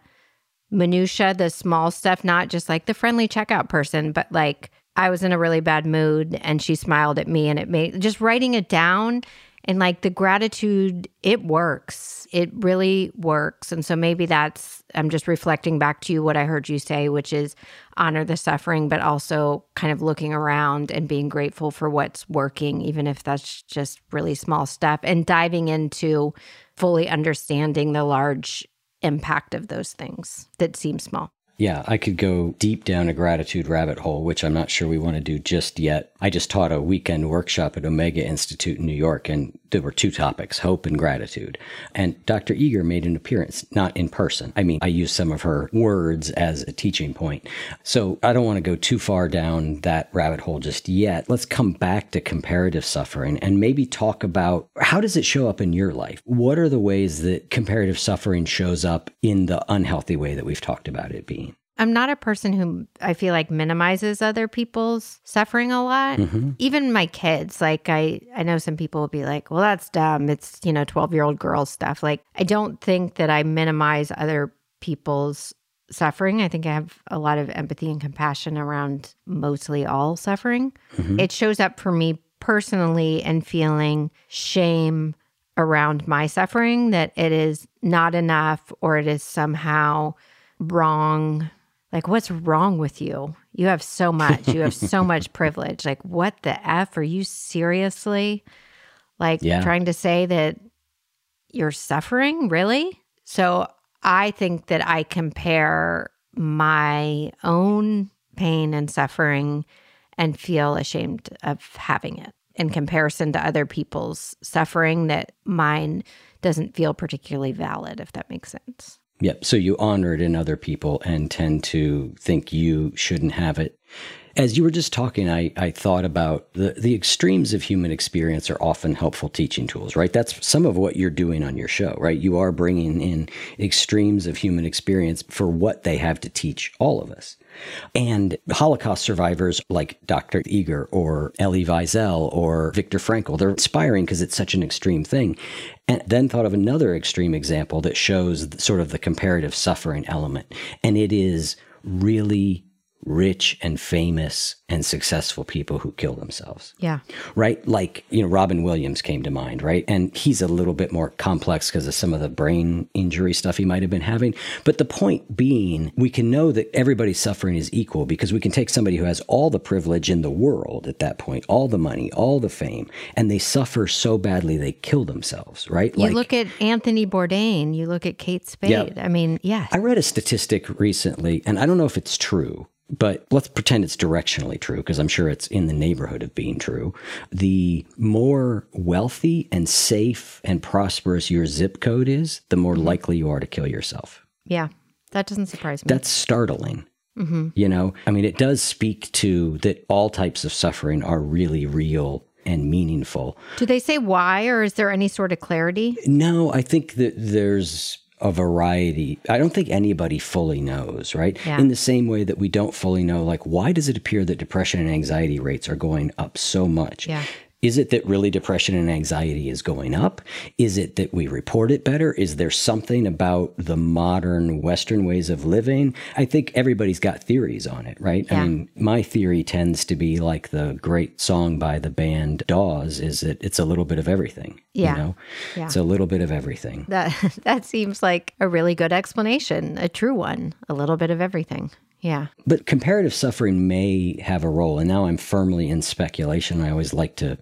S1: minutia, the small stuff, not just like the friendly checkout person, but like I was in a really bad mood and she smiled at me and it made just writing it down and like the gratitude, it works. It really works. And so maybe that's, I'm just reflecting back to you what I heard you say, which is honor the suffering, but also kind of looking around and being grateful for what's working, even if that's just really small stuff and diving into fully understanding the large impact of those things that seem small.
S3: Yeah, I could go deep down a gratitude rabbit hole, which I'm not sure we want to do just yet. I just taught a weekend workshop at Omega Institute in New York, and there were two topics hope and gratitude. And Dr. Eger made an appearance, not in person. I mean, I used some of her words as a teaching point. So I don't want to go too far down that rabbit hole just yet. Let's come back to comparative suffering and maybe talk about how does it show up in your life? What are the ways that comparative suffering shows up in the unhealthy way that we've talked about it being?
S1: I'm not a person who I feel like minimizes other people's suffering a lot.
S3: Mm-hmm.
S1: Even my kids, like I I know some people will be like, "Well, that's dumb. It's, you know, 12-year-old girl stuff." Like I don't think that I minimize other people's suffering. I think I have a lot of empathy and compassion around mostly all suffering. It shows up for me personally and feeling shame around my suffering that it is not enough or it is somehow wrong. Like, what's wrong with you? You have so much. You have so much privilege. Like, what the F? Are you seriously like
S3: Yeah.
S1: trying to say that you're suffering? Really? So I think that I compare my own pain and suffering and feel ashamed of having it in comparison to other people's suffering that mine doesn't feel particularly valid, if that makes sense.
S3: Yep. So you honor it in other people and tend to think you shouldn't have it. As you were just talking, I, I thought about the, the extremes of human experience are often helpful teaching tools, right? That's some of what you're doing on your show, right? You are bringing in extremes of human experience for what they have to teach all of us. And Holocaust survivors like Dr. Eger or Elie Wiesel or Viktor Frankl, they're inspiring because it's such an extreme thing. And then thought of another extreme example that shows sort of the comparative suffering element. And it is really rich and famous and successful people who kill themselves
S1: Yeah.
S3: right? Like, you know, Robin Williams came to mind, right? And he's a little bit more complex because of some of the brain injury stuff he might have been having. But the point being, we can know that everybody's suffering is equal because we can take somebody who has all the privilege in the world at that point, all the money, all the fame, and they suffer so badly they kill themselves, right?
S1: You look at Anthony Bourdain, you look at Kate Spade.
S3: Yep.
S1: I mean, yes.
S3: I read a statistic recently, and I don't know if it's true, but let's pretend it's directionally true because I'm sure it's in the neighborhood of being true. The more wealthy and safe and prosperous your zip code is, the more mm-hmm. likely you are to kill yourself.
S1: yeah. That doesn't surprise me.
S3: That's startling. Mm-hmm. You know, I mean, it does speak to that all types of suffering are really real and meaningful.
S1: Do they say why, or is there any sort of clarity?
S3: No, I think that there's a variety. I don't think anybody fully knows, right?
S1: Yeah.
S3: In the same way that we don't fully know, like, why does it appear that depression and anxiety rates are going up so much?
S1: Yeah.
S3: Is it that really depression and anxiety is going up? Is it that we report it better? Is there something about the modern Western ways of living? I think everybody's got theories on it, right?
S1: Yeah.
S3: I mean, my theory tends to be like the great song by the band Dawes is that it's a little bit of everything.
S1: Yeah.
S3: You know?
S1: Yeah.
S3: It's a little bit of everything.
S1: That that seems like a really good explanation, a true one. A little bit of everything. Yeah.
S3: But comparative suffering may have a role. And now I'm firmly in speculation. I always like to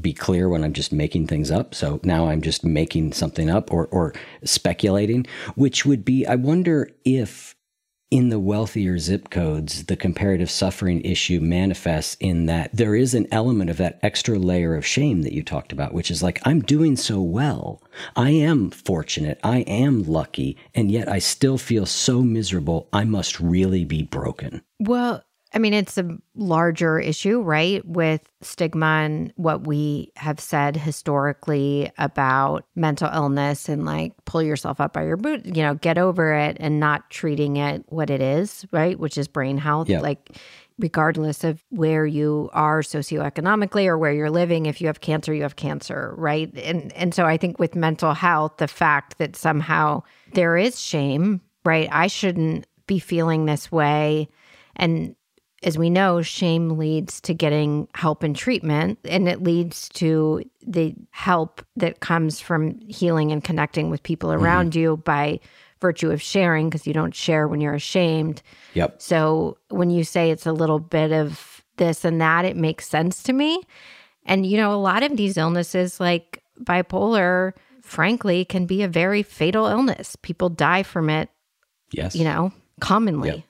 S3: be clear when I'm just making things up. So now I'm just making something up or, or speculating, which would be I wonder if in the wealthier zip codes, the comparative suffering issue manifests in that there is an element of that extra layer of shame that you talked about, which is like, I'm doing so well. I am fortunate. I am lucky. And yet I still feel so miserable. I must really be broken.
S1: Well, I mean, it's a larger issue, right? With stigma and what we have said historically about mental illness and like pull yourself up by your boot, you know, get over it and not treating it what it is, right? Which is brain health.
S3: Yeah.
S1: Like, regardless of where you are socioeconomically or where you're living, if you have cancer, you have cancer, right? And and so I think with mental health, the fact that somehow there is shame, right? I shouldn't be feeling this way. And as we know, shame leads to getting help and treatment, and it leads to the help that comes from healing and connecting with people mm-hmm. around you by virtue of sharing, because you don't share when you're ashamed.
S3: Yep.
S1: So when you say it's a little bit of this and that, it makes sense to me. And, you know, a lot of these illnesses, like bipolar, frankly, can be a very fatal illness. People die from it,
S3: Yes.
S1: you know, commonly.
S3: Yep.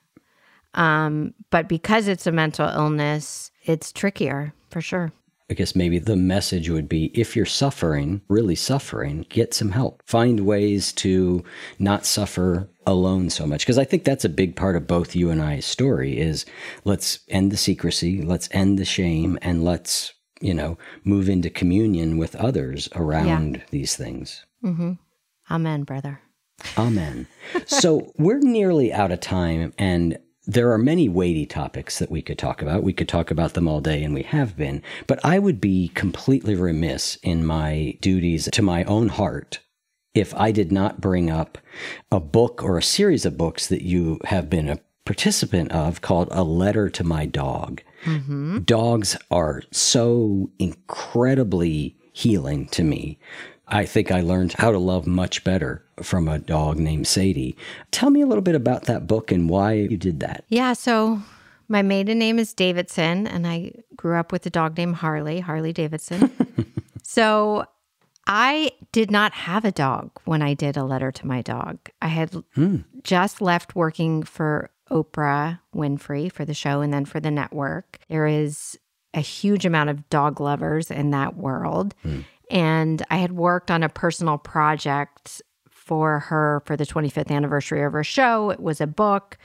S1: Um, but because it's a mental illness, it's trickier for sure.
S3: I guess maybe the message would be if you're suffering, really suffering, get some help. Find ways to not suffer alone so much. Because I think that's a big part of both you and I's story is let's end the secrecy, let's end the shame, and let's, you know, move into communion with others around these things.
S1: Amen, brother.
S3: Amen. so we're nearly out of time, and there are many weighty topics that we could talk about. We could talk about them all day, and we have been. But I would be completely remiss in my duties to my own heart if I did not bring up a book or a series of books that you have been a participant of called A Letter to My Dog. Mm-hmm. Dogs are so incredibly healing to me. I think I learned how to love much better from a dog named Sadie. Tell me a little bit about that book and why you did that.
S1: Yeah, so my maiden name is Davidson, and I grew up with a dog named Harley, Harley Davidson. so I did not have a dog when I did a letter to my dog. I had hmm. just left working for Oprah Winfrey for the show and then for the network. There is a huge amount of dog lovers in that world. Hmm. And I had worked on a personal project for her for the 25th anniversary of her show. It was a book.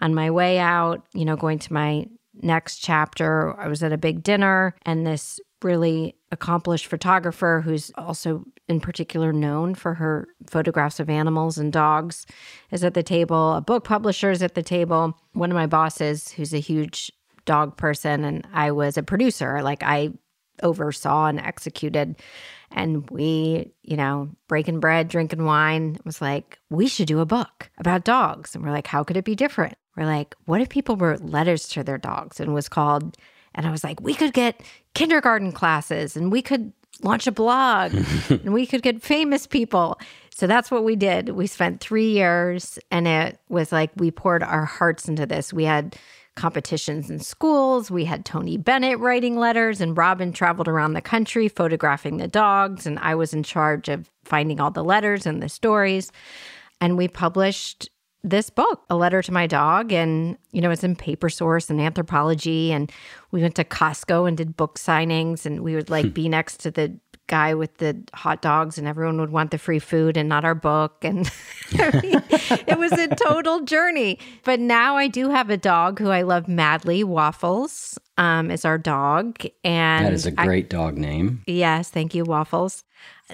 S1: On my way out, you know, going to my next chapter, I was at a big dinner, and this really accomplished photographer who's also in particular known for her photographs of animals and dogs is at the table. A book publisher is at the table. One of my bosses, who's a huge dog person, and I was a producer. Like I oversaw and executed. And we, you know, breaking bread, drinking wine, was like, we should do a book about dogs. And we're like, how could it be different? We're like, what if people wrote letters to their dogs and was called, and I was like, we could get kindergarten classes and we could launch a blog and we could get famous people. So that's what we did. We spent three years and it was like we poured our hearts into this. We had competitions in schools. We had Tony Bennett writing letters, and Robin traveled around the country photographing the dogs. And I was in charge of finding all the letters and the stories. And we published this book, A Letter to My Dog. And, you know, it's in Paper Source and Anthropologie. And we went to Costco and did book signings. And we would like hmm. be next to the guy with the hot dogs and everyone would want the free food and not our book and I mean, it was a total journey but now i do have a dog who i love madly waffles um, is our dog and
S3: that is a great dog name.
S1: yes thank you waffles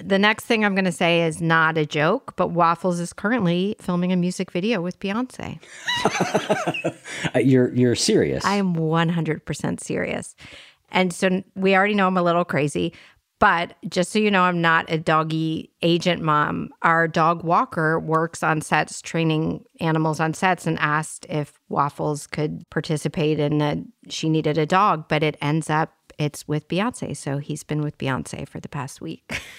S1: the next thing i'm going to say is not a joke but waffles is currently filming a music video with beyonce
S3: Uh, you're you're serious.
S1: I am 100% serious. And so we already know I'm a little crazy, but just so you know, I'm not a doggy agent mom. Our dog Walker works on sets, training animals on sets, and asked if Waffles could participate in she needed a dog, but it ends up it's with Beyonce. So he's been with Beyonce for the past week.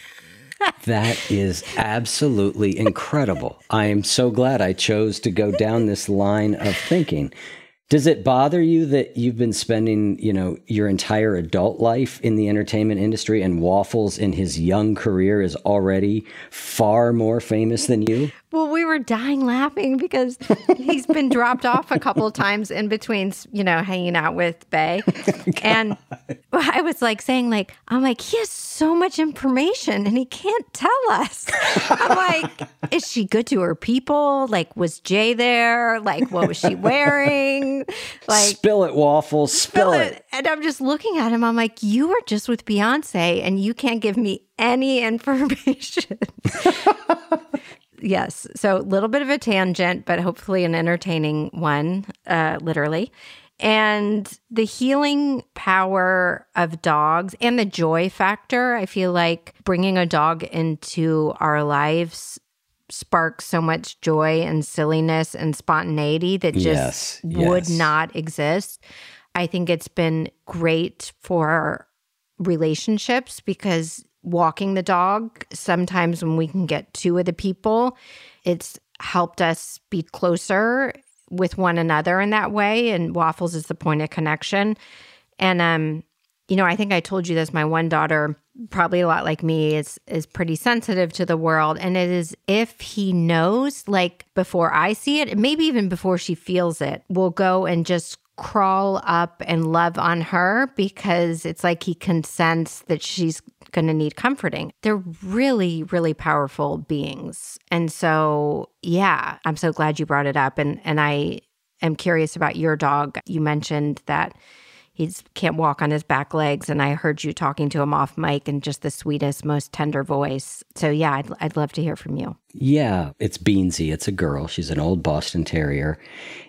S3: That is absolutely incredible. I am so glad I chose to go down this line of thinking. Does it bother you that you've been spending, you know, your entire adult life in the entertainment industry and Waffles in his young career is already far more famous than you?
S1: Well, we were dying laughing because he's been dropped off a couple of times in between, you know, hanging out with Bey. Oh and I was like saying, like, I'm like, he has so much information and he can't tell us. I'm like, is she good to her people? Like, was Jay there? Like, what was she wearing? Like,
S3: spill it, waffles, spill,
S1: spill
S3: it.
S1: it. And I'm just looking at him. I'm like, you were just with Beyonce and you can't give me any information. Yes. So a little bit of a tangent, but hopefully an entertaining one, uh, literally. And the healing power of dogs and the joy factor, I feel like bringing a dog into our lives sparks so much joy and silliness and spontaneity that just
S3: Yes,
S1: would
S3: yes.
S1: not exist. I think it's been great for relationships because walking the dog, sometimes when we can get two of the people, it's helped us be closer with one another in that way. And Waffles is the point of connection. And um, you know, I think I told you this. My one daughter, probably a lot like me, is is pretty sensitive to the world, and it is if he knows, like before I see it, maybe even before she feels it, will go and just crawl up and love on her because it's like he can sense that she's going to need comforting. They're really, really powerful beings, and so yeah, I'm so glad you brought it up, and and I am curious about your dog. You mentioned that he can't walk on his back legs and i heard you talking to him off mic in just the sweetest most tender voice so yeah i'd, I'd love to hear from you
S3: Yeah, it's Beansy. It's a girl. She's an old Boston Terrier.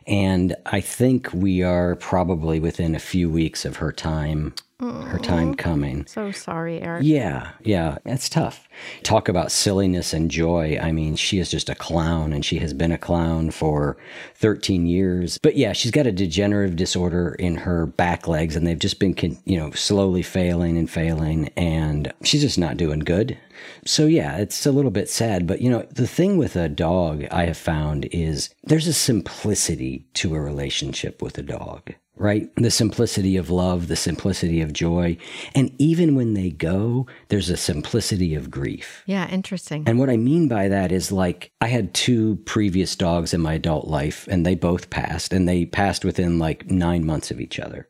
S3: And I think we are probably within a few weeks of her time, her time coming.
S1: so sorry eric
S3: Yeah, yeah, it's tough. Talk about silliness and joy. I mean, she is just a clown and she has been a clown for 13 years. But yeah, she's got a degenerative disorder in her back legs and they've just been, you know, slowly failing and failing and she's just not doing good. So yeah, it's a little bit sad, but you know, the thing with a dog I have found is there's a simplicity to a relationship with a dog right? The simplicity of love, the simplicity of joy. And even when they go, there's a simplicity of grief.
S1: yeah interesting
S3: And what I mean by that is like, I had two previous dogs in my adult life, and they both passed, and they passed within like nine months of each other.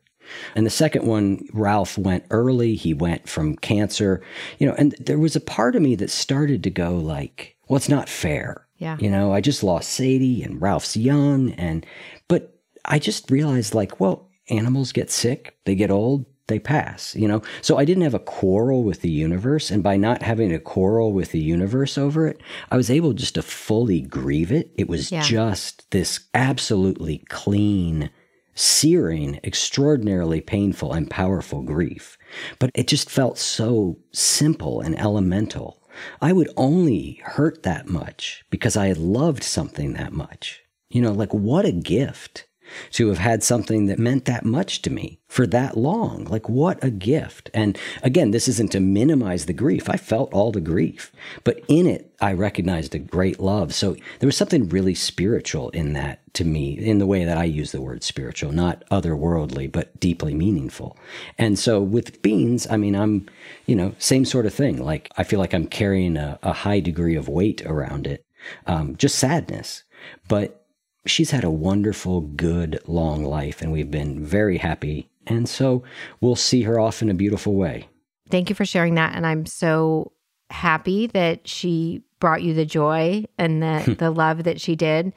S3: And the second one, Ralph went early. He went from cancer, you know, and there was a part of me that started to go like, well, it's not fair.
S1: Yeah.
S3: You know, I just lost Sadie and Ralph's young. And, but I just realized like, well, animals get sick, they get old, they pass, you know? So I didn't have a quarrel with the universe. And by not having a quarrel with the universe over it, I was able just to fully grieve it. It was
S1: Yeah.
S3: just this absolutely clean, searing, extraordinarily painful and powerful grief. But it just felt so simple and elemental. I would only hurt that much because I had loved something that much. You know, like what a gift to have had something that meant that much to me for that long. Like, what a gift. And again, this isn't to minimize the grief. I felt all the grief, but in it, I recognized a great love. So there was something really spiritual in that to me, in the way that I use the word spiritual, not otherworldly, but deeply meaningful. And so with beans, I mean, I'm, you know, same sort of thing. Like, I feel like I'm carrying a, a high degree of weight around it, um, just sadness. But she's had a wonderful, good, long life, and we've been very happy. And so we'll see her off in a beautiful way.
S1: thank you for sharing that and i'm so happy that she brought you the joy and the, the love that she did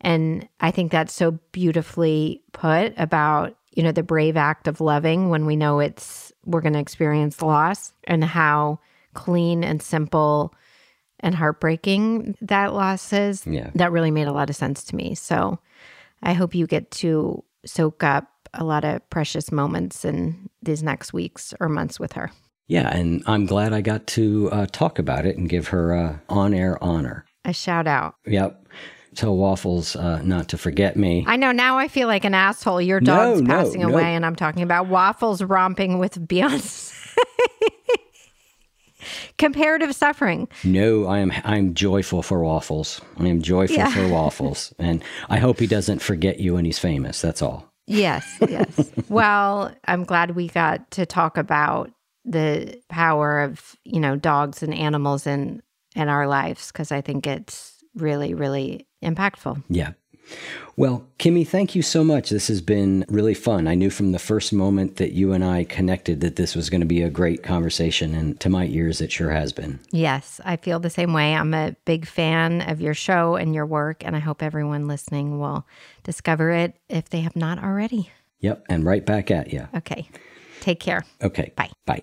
S1: and i think that's so beautifully put about you know the brave act of loving when we know it's we're going to experience loss and how clean and simple and heartbreaking that loss is
S3: Yeah.
S1: that really made a lot of sense to me so i hope you get to soak up a lot of precious moments in these next weeks or months with her
S3: Yeah, and I'm glad I got to uh, talk about it and give her uh, on air honor.
S1: a shout out.
S3: Yep. Tell Waffles uh, not to forget me.
S1: I know now I feel like an asshole. Your dog's
S3: no,
S1: passing
S3: no.
S1: away, and I'm talking about waffles romping with Beyonce. Comparative suffering.
S3: No, I am I'm joyful for Waffles. I am joyful
S1: Yeah.
S3: for Waffles. And I hope he doesn't forget you when he's famous. That's all.
S1: Yes, yes. well, I'm glad we got to talk about the power of, you know, dogs and animals in in our lives because I think it's really, really impactful.
S3: Yeah. Well, Kimi, thank you so much. This has been really fun. I knew from the first moment that you and I connected that this was going to be a great conversation, and to my ears, it sure has been.
S1: Yes, I feel the same way. I'm a big fan of your show and your work, and I hope everyone listening will discover it if they have not already.
S3: Yep, and right back at you.
S1: Okay. Take care.
S3: Okay.
S1: Bye.
S3: Bye.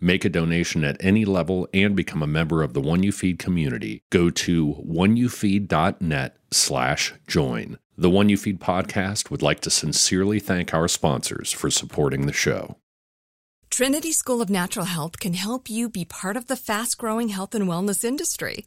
S2: make a donation at any level, and become a member of the One You Feed community, go to oneyoufeed.net slash join. The One You Feed podcast would like to sincerely thank our sponsors for supporting the show.
S5: Trinity School of Natural Health can help you be part of the fast growing health and wellness industry.